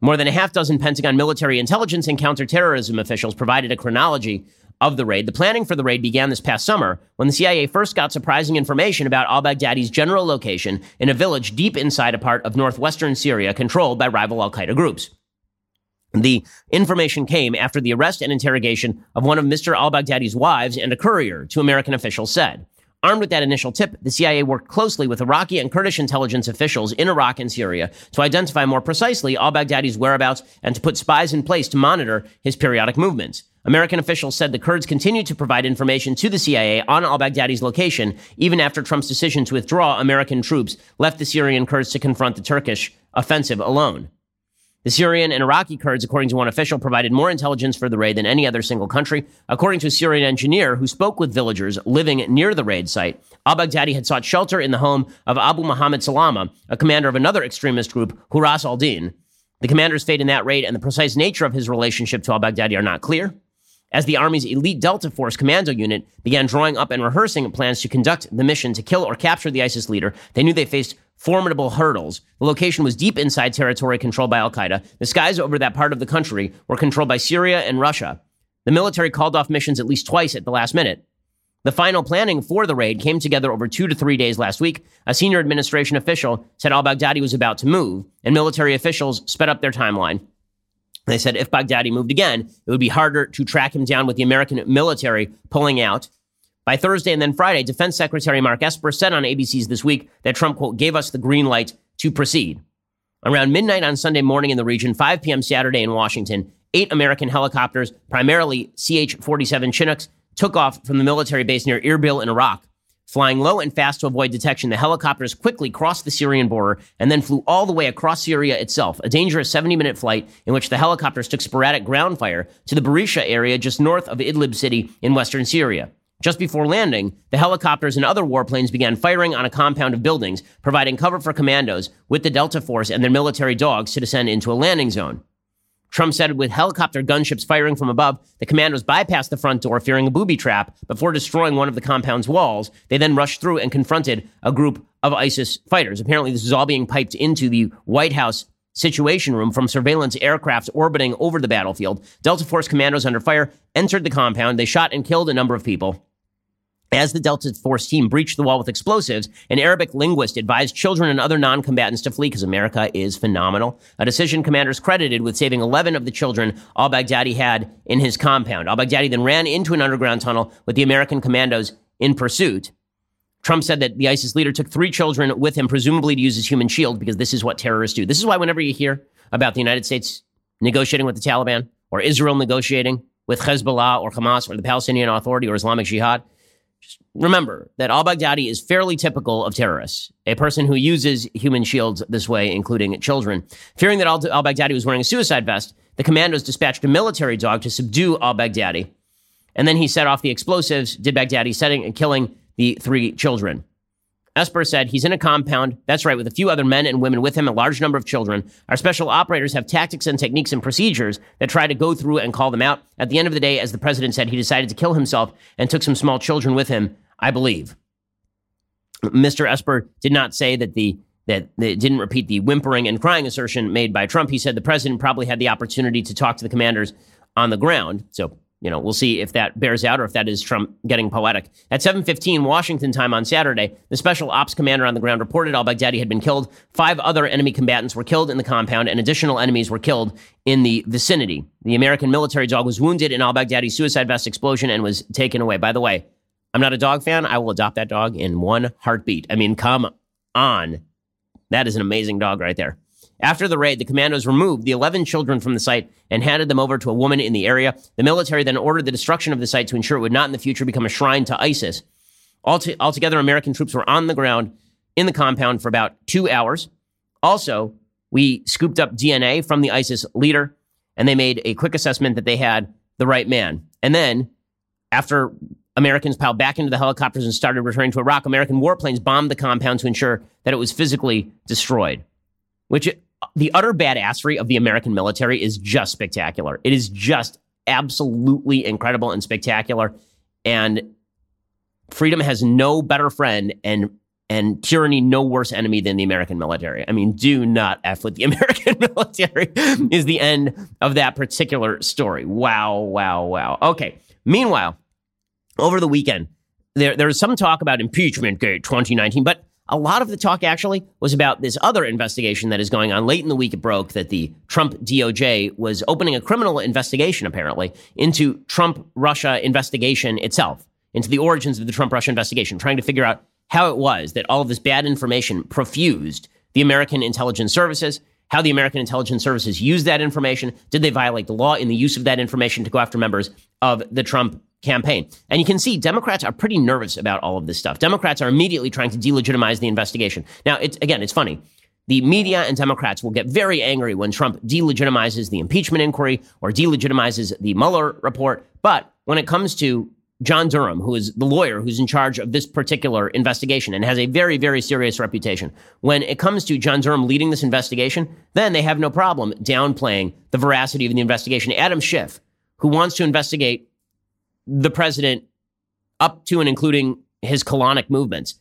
More than a half dozen Pentagon military intelligence and counterterrorism officials provided a chronology of the raid. The planning for the raid began this past summer when the CIA first got surprising information about al Baghdadi's general location in a village deep inside a part of northwestern Syria controlled by rival Al Qaeda groups. The information came after the arrest and interrogation of one of Mr. al Baghdadi's wives and a courier, two American officials said. Armed with that initial tip, the CIA worked closely with Iraqi and Kurdish intelligence officials in Iraq and Syria to identify more precisely al Baghdadi's whereabouts and to put spies in place to monitor his periodic movements. American officials said the Kurds continued to provide information to the CIA on al Baghdadi's location even after Trump's decision to withdraw American troops left the Syrian Kurds to confront the Turkish offensive alone. The Syrian and Iraqi Kurds, according to one official, provided more intelligence for the raid than any other single country. According to a Syrian engineer who spoke with villagers living near the raid site, al Baghdadi had sought shelter in the home of Abu Muhammad Salama, a commander of another extremist group, Huras al Din. The commander's fate in that raid and the precise nature of his relationship to al Baghdadi are not clear. As the Army's elite Delta Force commando unit began drawing up and rehearsing plans to conduct the mission to kill or capture the ISIS leader, they knew they faced formidable hurdles. The location was deep inside territory controlled by Al Qaeda. The skies over that part of the country were controlled by Syria and Russia. The military called off missions at least twice at the last minute. The final planning for the raid came together over two to three days last week. A senior administration official said al Baghdadi was about to move, and military officials sped up their timeline. They said if Baghdadi moved again, it would be harder to track him down with the American military pulling out by Thursday and then Friday, Defense Secretary Mark Esper said on ABC's This Week that Trump, quote, gave us the green light to proceed. Around midnight on Sunday morning in the region, 5 p.m. Saturday in Washington, eight American helicopters, primarily CH 47 Chinooks, took off from the military base near Erbil in Iraq. Flying low and fast to avoid detection, the helicopters quickly crossed the Syrian border and then flew all the way across Syria itself, a dangerous 70 minute flight in which the helicopters took sporadic ground fire to the Barisha area just north of Idlib city in western Syria. Just before landing, the helicopters and other warplanes began firing on a compound of buildings, providing cover for commandos with the Delta Force and their military dogs to descend into a landing zone. Trump said with helicopter gunships firing from above, the commandos bypassed the front door, fearing a booby trap, before destroying one of the compound's walls. They then rushed through and confronted a group of ISIS fighters. Apparently, this is all being piped into the White House Situation Room from surveillance aircraft orbiting over the battlefield. Delta Force commandos under fire entered the compound. They shot and killed a number of people. As the Delta Force team breached the wall with explosives, an Arabic linguist advised children and other non combatants to flee because America is phenomenal. A decision commanders credited with saving 11 of the children al Baghdadi had in his compound. Al Baghdadi then ran into an underground tunnel with the American commandos in pursuit. Trump said that the ISIS leader took three children with him, presumably to use as human shield, because this is what terrorists do. This is why, whenever you hear about the United States negotiating with the Taliban or Israel negotiating with Hezbollah or Hamas or the Palestinian Authority or Islamic Jihad, remember that al Baghdadi is fairly typical of terrorists, a person who uses human shields this way, including children. Fearing that al Baghdadi was wearing a suicide vest, the commandos dispatched a military dog to subdue al Baghdadi. And then he set off the explosives, did Baghdadi, setting and killing the three children. Esper said he's in a compound, that's right, with a few other men and women with him, a large number of children. Our special operators have tactics and techniques and procedures that try to go through and call them out. At the end of the day, as the president said, he decided to kill himself and took some small children with him, I believe. Mr. Esper did not say that the that it didn't repeat the whimpering and crying assertion made by Trump. He said the president probably had the opportunity to talk to the commanders on the ground. So you know, we'll see if that bears out or if that is Trump getting poetic. At 7:15 Washington time on Saturday, the special ops commander on the ground reported al-Baghdadi had been killed. Five other enemy combatants were killed in the compound, and additional enemies were killed in the vicinity. The American military dog was wounded in al-Baghdadi's suicide vest explosion and was taken away. By the way, I'm not a dog fan. I will adopt that dog in one heartbeat. I mean, come on. That is an amazing dog right there. After the raid, the commandos removed the 11 children from the site and handed them over to a woman in the area. The military then ordered the destruction of the site to ensure it would not in the future become a shrine to ISIS. altogether, American troops were on the ground in the compound for about two hours. Also, we scooped up DNA from the ISIS leader, and they made a quick assessment that they had the right man. And then, after Americans piled back into the helicopters and started returning to Iraq, American warplanes bombed the compound to ensure that it was physically destroyed, which the utter badassery of the American military is just spectacular. It is just absolutely incredible and spectacular. And freedom has no better friend and and tyranny no worse enemy than the American military. I mean, do not F with the American military is the end of that particular story. Wow, wow, wow. Okay. Meanwhile, over the weekend, there, there was some talk about impeachment gate 2019, but a lot of the talk actually was about this other investigation that is going on. Late in the week, it broke that the Trump DOJ was opening a criminal investigation, apparently, into Trump Russia investigation itself, into the origins of the Trump Russia investigation, trying to figure out how it was that all of this bad information profused the American intelligence services, how the American intelligence services used that information. Did they violate the law in the use of that information to go after members of the Trump campaign. And you can see Democrats are pretty nervous about all of this stuff. Democrats are immediately trying to delegitimize the investigation. Now, it's again, it's funny. The media and Democrats will get very angry when Trump delegitimizes the impeachment inquiry or delegitimizes the Mueller report. But when it comes to John Durham, who is the lawyer who's in charge of this particular investigation and has a very, very serious reputation. When it comes to John Durham leading this investigation, then they have no problem downplaying the veracity of the investigation. Adam Schiff, who wants to investigate the president up to and including his colonic movements.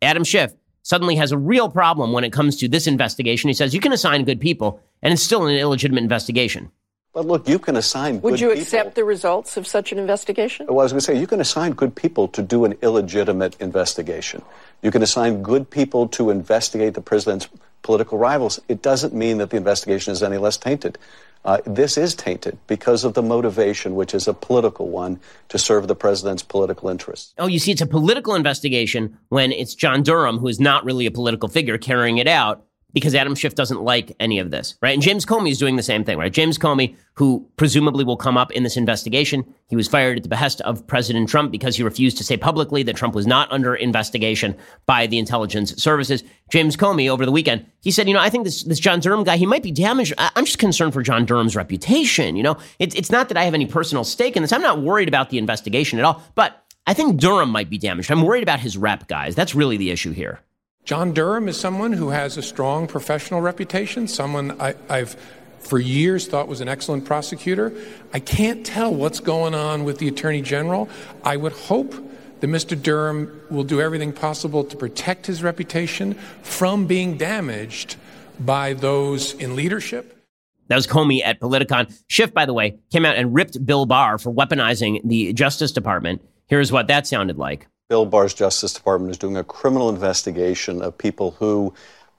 Adam Schiff suddenly has a real problem when it comes to this investigation. He says you can assign good people, and it's still an illegitimate investigation. But look, you can assign. Would you people. accept the results of such an investigation? Well, I was going to say you can assign good people to do an illegitimate investigation. You can assign good people to investigate the president's political rivals. It doesn't mean that the investigation is any less tainted. Uh, this is tainted because of the motivation, which is a political one, to serve the president's political interests. Oh, you see, it's a political investigation when it's John Durham, who is not really a political figure, carrying it out because Adam Schiff doesn't like any of this, right? And James Comey is doing the same thing, right? James Comey, who presumably will come up in this investigation, he was fired at the behest of President Trump because he refused to say publicly that Trump was not under investigation by the intelligence services. James Comey, over the weekend, he said, you know, I think this, this John Durham guy, he might be damaged. I'm just concerned for John Durham's reputation. You know, it, it's not that I have any personal stake in this. I'm not worried about the investigation at all, but I think Durham might be damaged. I'm worried about his rep, guys. That's really the issue here. John Durham is someone who has a strong professional reputation, someone I, have for years thought was an excellent prosecutor. I can't tell what's going on with the Attorney General. I would hope that Mr. Durham will do everything possible to protect his reputation from being damaged by those in leadership. That was Comey at Politicon. Schiff, by the way, came out and ripped Bill Barr for weaponizing the Justice Department. Here's what that sounded like. Bill Barr's Justice Department is doing a criminal investigation of people who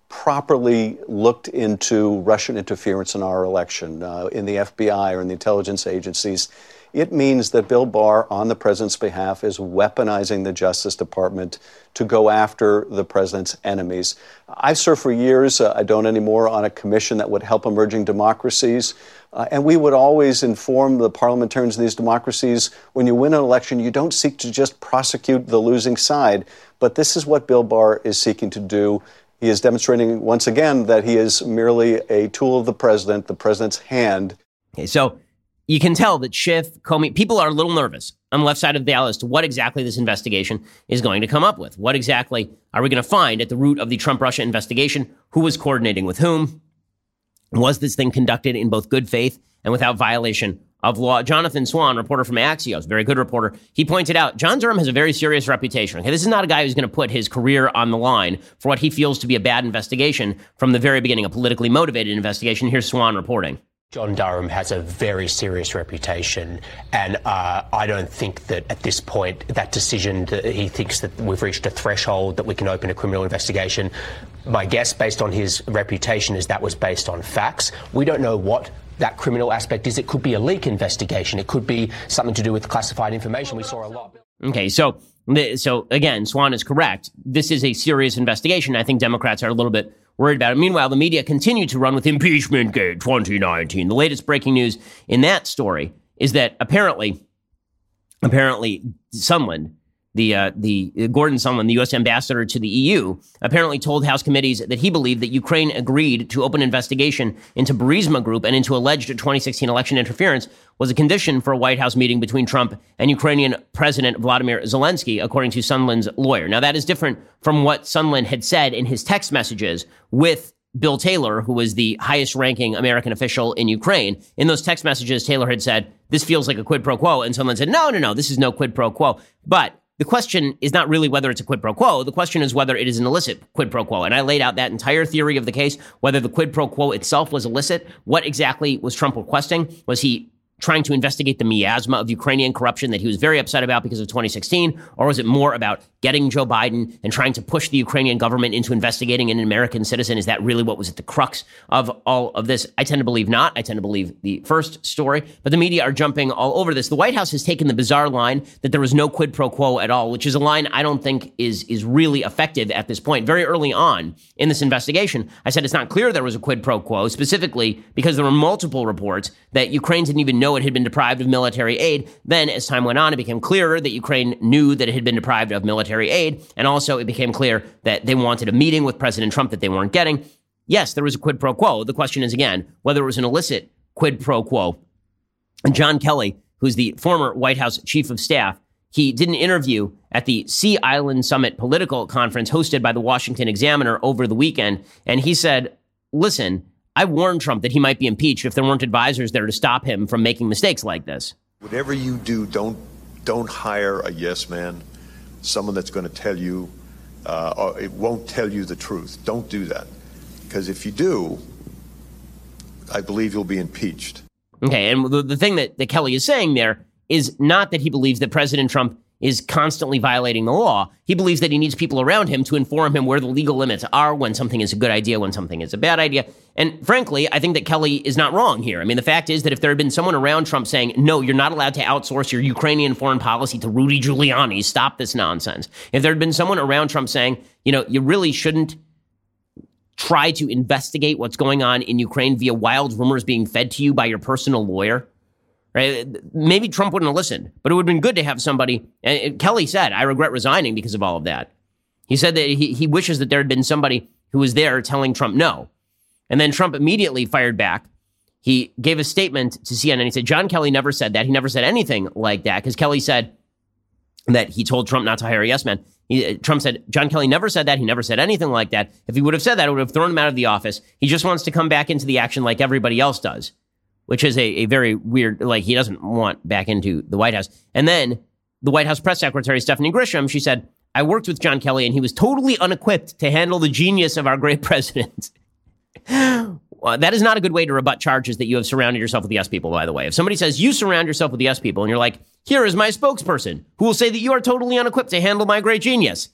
properly looked into Russian interference in our election uh, in the FBI or in the intelligence agencies. It means that Bill Barr, on the president's behalf, is weaponizing the Justice Department to go after the president's enemies. I've served for years, uh, I don't anymore, on a commission that would help emerging democracies. Uh, and we would always inform the parliamentarians in these democracies when you win an election, you don't seek to just prosecute the losing side. But this is what Bill Barr is seeking to do. He is demonstrating once again that he is merely a tool of the president, the president's hand. Okay, so you can tell that Schiff, Comey, people are a little nervous on the left side of the aisle as to what exactly this investigation is going to come up with. What exactly are we going to find at the root of the Trump Russia investigation? Who was coordinating with whom? Was this thing conducted in both good faith and without violation of law? Jonathan Swan, reporter from Axios, very good reporter, he pointed out John Durham has a very serious reputation. Okay, this is not a guy who's going to put his career on the line for what he feels to be a bad investigation from the very beginning, a politically motivated investigation. Here's Swan reporting. John Durham has a very serious reputation, and uh, I don't think that at this point that decision that he thinks that we've reached a threshold that we can open a criminal investigation. My guess, based on his reputation, is that was based on facts. We don't know what that criminal aspect is. It could be a leak investigation. It could be something to do with classified information. We saw a lot. Okay, so so again, Swan is correct. This is a serious investigation. I think Democrats are a little bit worried about it. Meanwhile, the media continued to run with impeachment gate 2019. The latest breaking news in that story is that apparently, apparently, Sondland, the uh, the uh, Gordon Sondland, the U.S. ambassador to the EU, apparently told House committees that he believed that Ukraine agreed to open investigation into Burisma Group and into alleged 2016 election interference was a condition for a White House meeting between Trump and Ukrainian President Vladimir Zelensky, according to Sondland's lawyer. Now, that is different from what Sondland had said in his text messages with Bill Taylor, who was the highest ranking American official in Ukraine. In those text messages, Taylor had said, This feels like a quid pro quo. And Sondland said, No, no, no, this is no quid pro quo. But the question is not really whether it's a quid pro quo. The question is whether it is an illicit quid pro quo. And I laid out that entire theory of the case, whether the quid pro quo itself was illicit. What exactly was Trump requesting? Was he trying to investigate the miasma of Ukrainian corruption that he was very upset about because of 2016? Or was it more about getting Joe Biden and trying to push the Ukrainian government into investigating an American citizen? Is that really what was at the crux of all of this? I tend to believe not. I tend to believe the first story, but the media are jumping all over this. The White House has taken the bizarre line that there was no quid pro quo at all, which is a line I don't think is, is really effective at this point. Very early on in this investigation, I said it's not clear there was a quid pro quo, specifically because there were multiple reports that Ukraine didn't even know it had been deprived of military aid. Then, as time went on, it became clearer that Ukraine knew that it had been deprived of military aid. And also, it became clear that they wanted a meeting with President Trump that they weren't getting. Yes, there was a quid pro quo. The question is, again, whether it was an illicit quid pro quo. And John Kelly, who's the former White House chief of staff, he did an interview at the Sea Island Summit political conference hosted by the Washington Examiner over the weekend. And he said, listen, I warned Trump that he might be impeached if there weren't advisors there to stop him from making mistakes like this. Whatever you do, don't don't hire a yes man, someone that's going to tell you, uh, or it won't tell you the truth. Don't do that, because if you do, I believe you'll be impeached. Okay, and the, the thing that, that Kelly is saying there is not that he believes that President Trump is constantly violating the law. He believes that he needs people around him to inform him where the legal limits are, when something is a good idea, when something is a bad idea. And frankly, I think that Kelly is not wrong here. I mean, the fact is that if there had been someone around Trump saying, no, you're not allowed to outsource your Ukrainian foreign policy to Rudy Giuliani, stop this nonsense. If there had been someone around Trump saying, you know, you really shouldn't try to investigate what's going on in Ukraine via wild rumors being fed to you by your personal lawyer, Right? Maybe Trump wouldn't have listened, but it would have been good to have somebody. And Kelly said, I regret resigning because of all of that. He said that he, he wishes that there had been somebody who was there telling Trump no. And then Trump immediately fired back. He gave a statement to CNN. And he said, John Kelly never said that. He never said anything like that because Kelly said that he told Trump not to hire a yes man. He, uh, Trump said, John Kelly never said that. He never said anything like that. If he would have said that, it would have thrown him out of the office. He just wants to come back into the action like everybody else does which is a, a very weird, like he doesn't want back into the White House. And then the White House press secretary, Stephanie Grisham, she said, I worked with John Kelly and he was totally unequipped to handle the genius of our great president. well, that is not a good way to rebut charges that you have surrounded yourself with yes people, by the way. If somebody says you surround yourself with yes people and you're like, Here is my spokesperson who will say that you are totally unequipped to handle my great genius.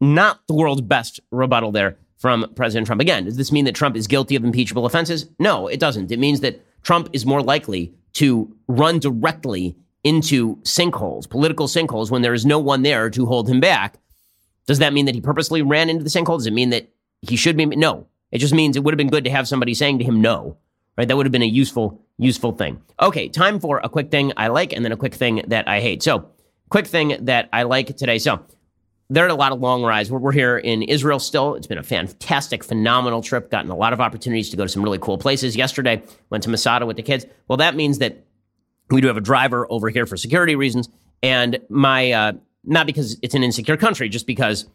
Not the world's best rebuttal there from President Trump. Again, does this mean that Trump is guilty of impeachable offenses? No, it doesn't. It means that Trump is more likely to run directly into sinkholes, political sinkholes, when there is no one there to hold him back. Does that mean that he purposely ran into the sinkhole? Does it mean that he should be? No. It just means it would have been good to have somebody saying to him no. Right? That would have been a useful, useful thing. Okay, time for a quick thing I like and then a quick thing that I hate. So, quick thing that I like today. So, there are a lot of long rides. We're, we're here in Israel still. It's been a fantastic, phenomenal trip. Gotten a lot of opportunities to go to some really cool places. Yesterday, went to Masada with the kids. Well, that means that we do have a driver over here for security reasons. And my, uh, not because it's an insecure country, just because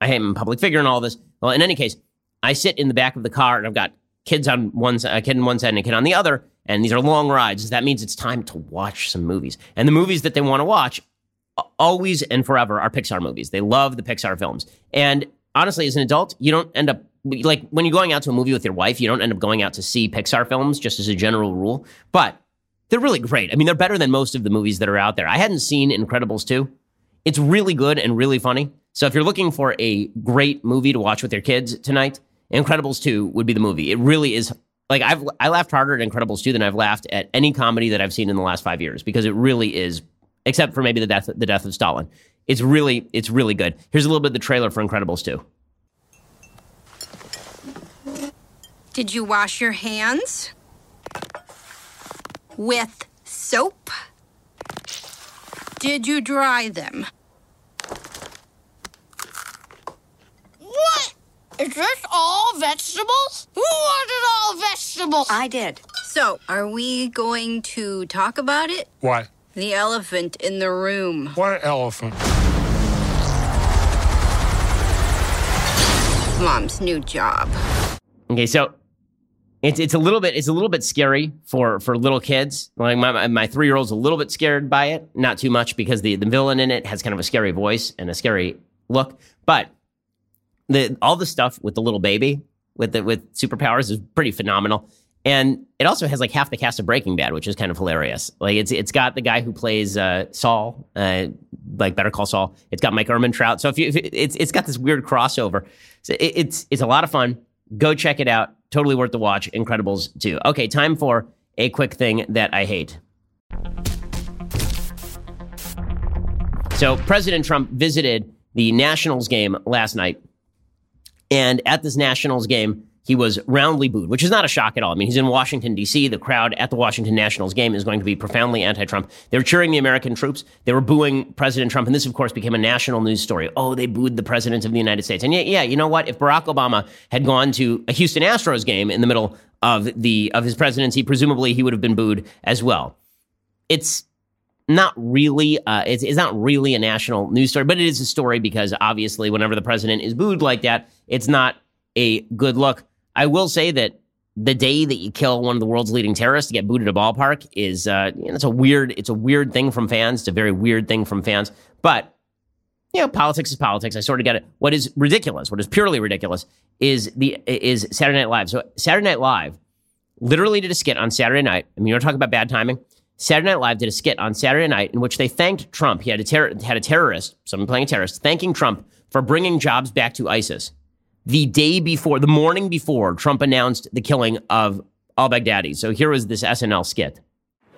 I am a public figure and all this. Well, in any case, I sit in the back of the car and I've got kids on one side, a kid on one side and a kid on the other. And these are long rides. That means it's time to watch some movies. And the movies that they want to watch always and forever are Pixar movies. They love the Pixar films. And honestly, as an adult, you don't end up like when you're going out to a movie with your wife, you don't end up going out to see Pixar films just as a general rule. But they're really great. I mean, they're better than most of the movies that are out there. I hadn't seen Incredibles 2. It's really good and really funny. So if you're looking for a great movie to watch with your kids tonight, Incredibles 2 would be the movie. It really is like I've I laughed harder at Incredibles 2 than I've laughed at any comedy that I've seen in the last 5 years because it really is except for maybe the death the death of Stalin. It's really it's really good. Here's a little bit of the trailer for Incredibles 2. Did you wash your hands? With soap? Did you dry them? What? Is this all vegetables? Who wanted all vegetables? I did. So, are we going to talk about it? What? The elephant in the room. What elephant? Mom's new job. Okay, so it's it's a little bit it's a little bit scary for for little kids. Like my my three year old's a little bit scared by it, not too much because the the villain in it has kind of a scary voice and a scary look. But the all the stuff with the little baby with the with superpowers is pretty phenomenal. And it also has like half the cast of Breaking Bad, which is kind of hilarious. Like it's it's got the guy who plays uh, Saul, uh, like Better Call Saul. It's got Mike Ehrmantraut. So if you, if it, it's it's got this weird crossover. So it, it's it's a lot of fun. Go check it out. Totally worth the watch. Incredibles 2. Okay, time for a quick thing that I hate. So President Trump visited the Nationals game last night, and at this Nationals game he was roundly booed, which is not a shock at all. I mean, he's in Washington, D.C. The crowd at the Washington Nationals game is going to be profoundly anti Trump. They were cheering the American troops. They were booing President Trump. And this, of course, became a national news story. Oh, they booed the president of the United States. And yeah, yeah, you know what? If Barack Obama had gone to a Houston Astros game in the middle of the of his presidency, presumably he would have been booed as well. It's not really uh, it's, it's not really a national news story, but it is a story because obviously whenever the president is booed like that, it's not a good look. I will say that the day that you kill one of the world's leading terrorists to get booted a ballpark is uh, you know, it's a weird it's a weird thing from fans. It's a very weird thing from fans. But you know, politics is politics. I sort of get it. What is ridiculous, what is purely ridiculous, is the is Saturday Night Live. So Saturday Night Live literally did a skit on Saturday night. I mean, you want to talk about bad timing? Saturday Night Live did a skit on Saturday night in which they thanked Trump. He had a ter- had a terrorist, someone playing a terrorist, thanking Trump for bringing jobs back to ISIS the day before, the morning before Trump announced the killing of al Baghdadi. So here was this SNL skit.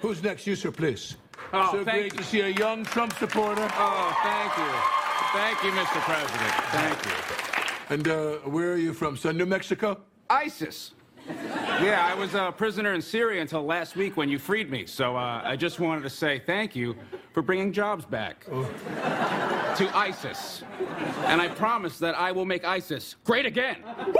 Who's next? You, sir, please. Oh, so thank great you. to see a young Trump supporter. Oh, thank you. Thank you, Mr. President. Thank you. And uh, where are you from? Son, New Mexico? ISIS. Yeah, I was a prisoner in Syria until last week when you freed me. So uh, I just wanted to say thank you for bringing jobs back Oh. to ISIS. And I promise that I will make ISIS great again. Woo!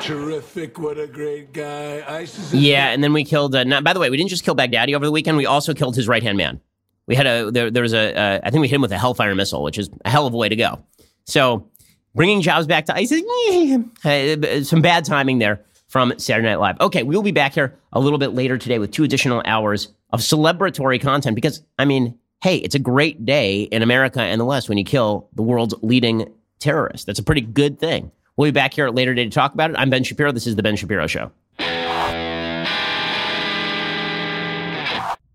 Terrific. What a great guy. ISIS is Yeah, and then we killed. Uh, not, by the way, we didn't just kill Baghdadi over the weekend. We also killed his right hand man. We had a there, there was a uh, I think we hit him with a Hellfire missile, which is a hell of a way to go. So bringing jobs back to ISIS, uh, some bad timing there from Saturday Night Live. Okay, we will be back here a little bit later today with two additional hours of celebratory content because I mean, hey, it's a great day in America and the West when you kill the world's leading terrorist. That's a pretty good thing. We'll be back here later today to talk about it. I'm Ben Shapiro. This is the Ben Shapiro Show.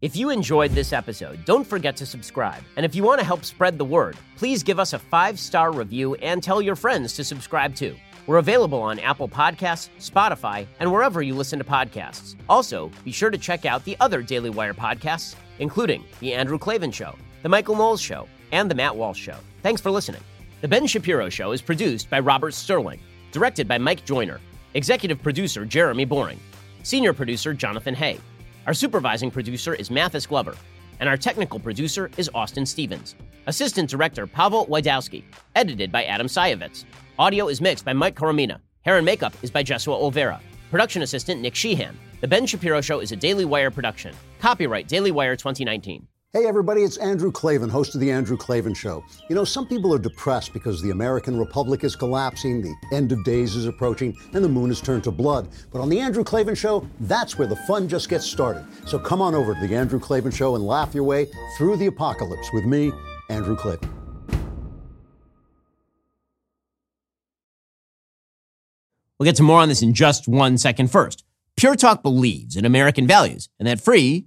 If you enjoyed this episode, don't forget to subscribe. And if you want to help spread the word, please give us a five star review and tell your friends to subscribe too. We're available on Apple Podcasts, Spotify, and wherever you listen to podcasts. Also, be sure to check out the other Daily Wire podcasts, including The Andrew Klavan Show, The Michael Knowles Show, and The Matt Walsh Show. Thanks for listening. The Ben Shapiro Show is produced by Robert Sterling, directed by Mike Joyner, executive producer Jeremy Boring, senior producer Jonathan Hay. Our supervising producer is Mathis Glover, and our technical producer is Austin Stevens. Assistant director Pavel Lydowski, edited by Adam Sayevitz. Audio is mixed by Mike Coromina. Hair and makeup is by Jesua Olvera. Production assistant Nick Sheehan. The Ben Shapiro Show is a Daily Wire production. Copyright Daily Wire 2019. Hey, everybody, it's Andrew Klavan, host of The Andrew Klavan Show. You know, some people are depressed because the American Republic is collapsing, the end of days is approaching, and the moon has turned to blood. But on The Andrew Klavan Show, that's where the fun just gets started. So come on over to The Andrew Klavan Show and laugh your way through the apocalypse with me, Andrew Klavan. We'll get to more on this in just one second first. Pure Talk believes in American values, and that free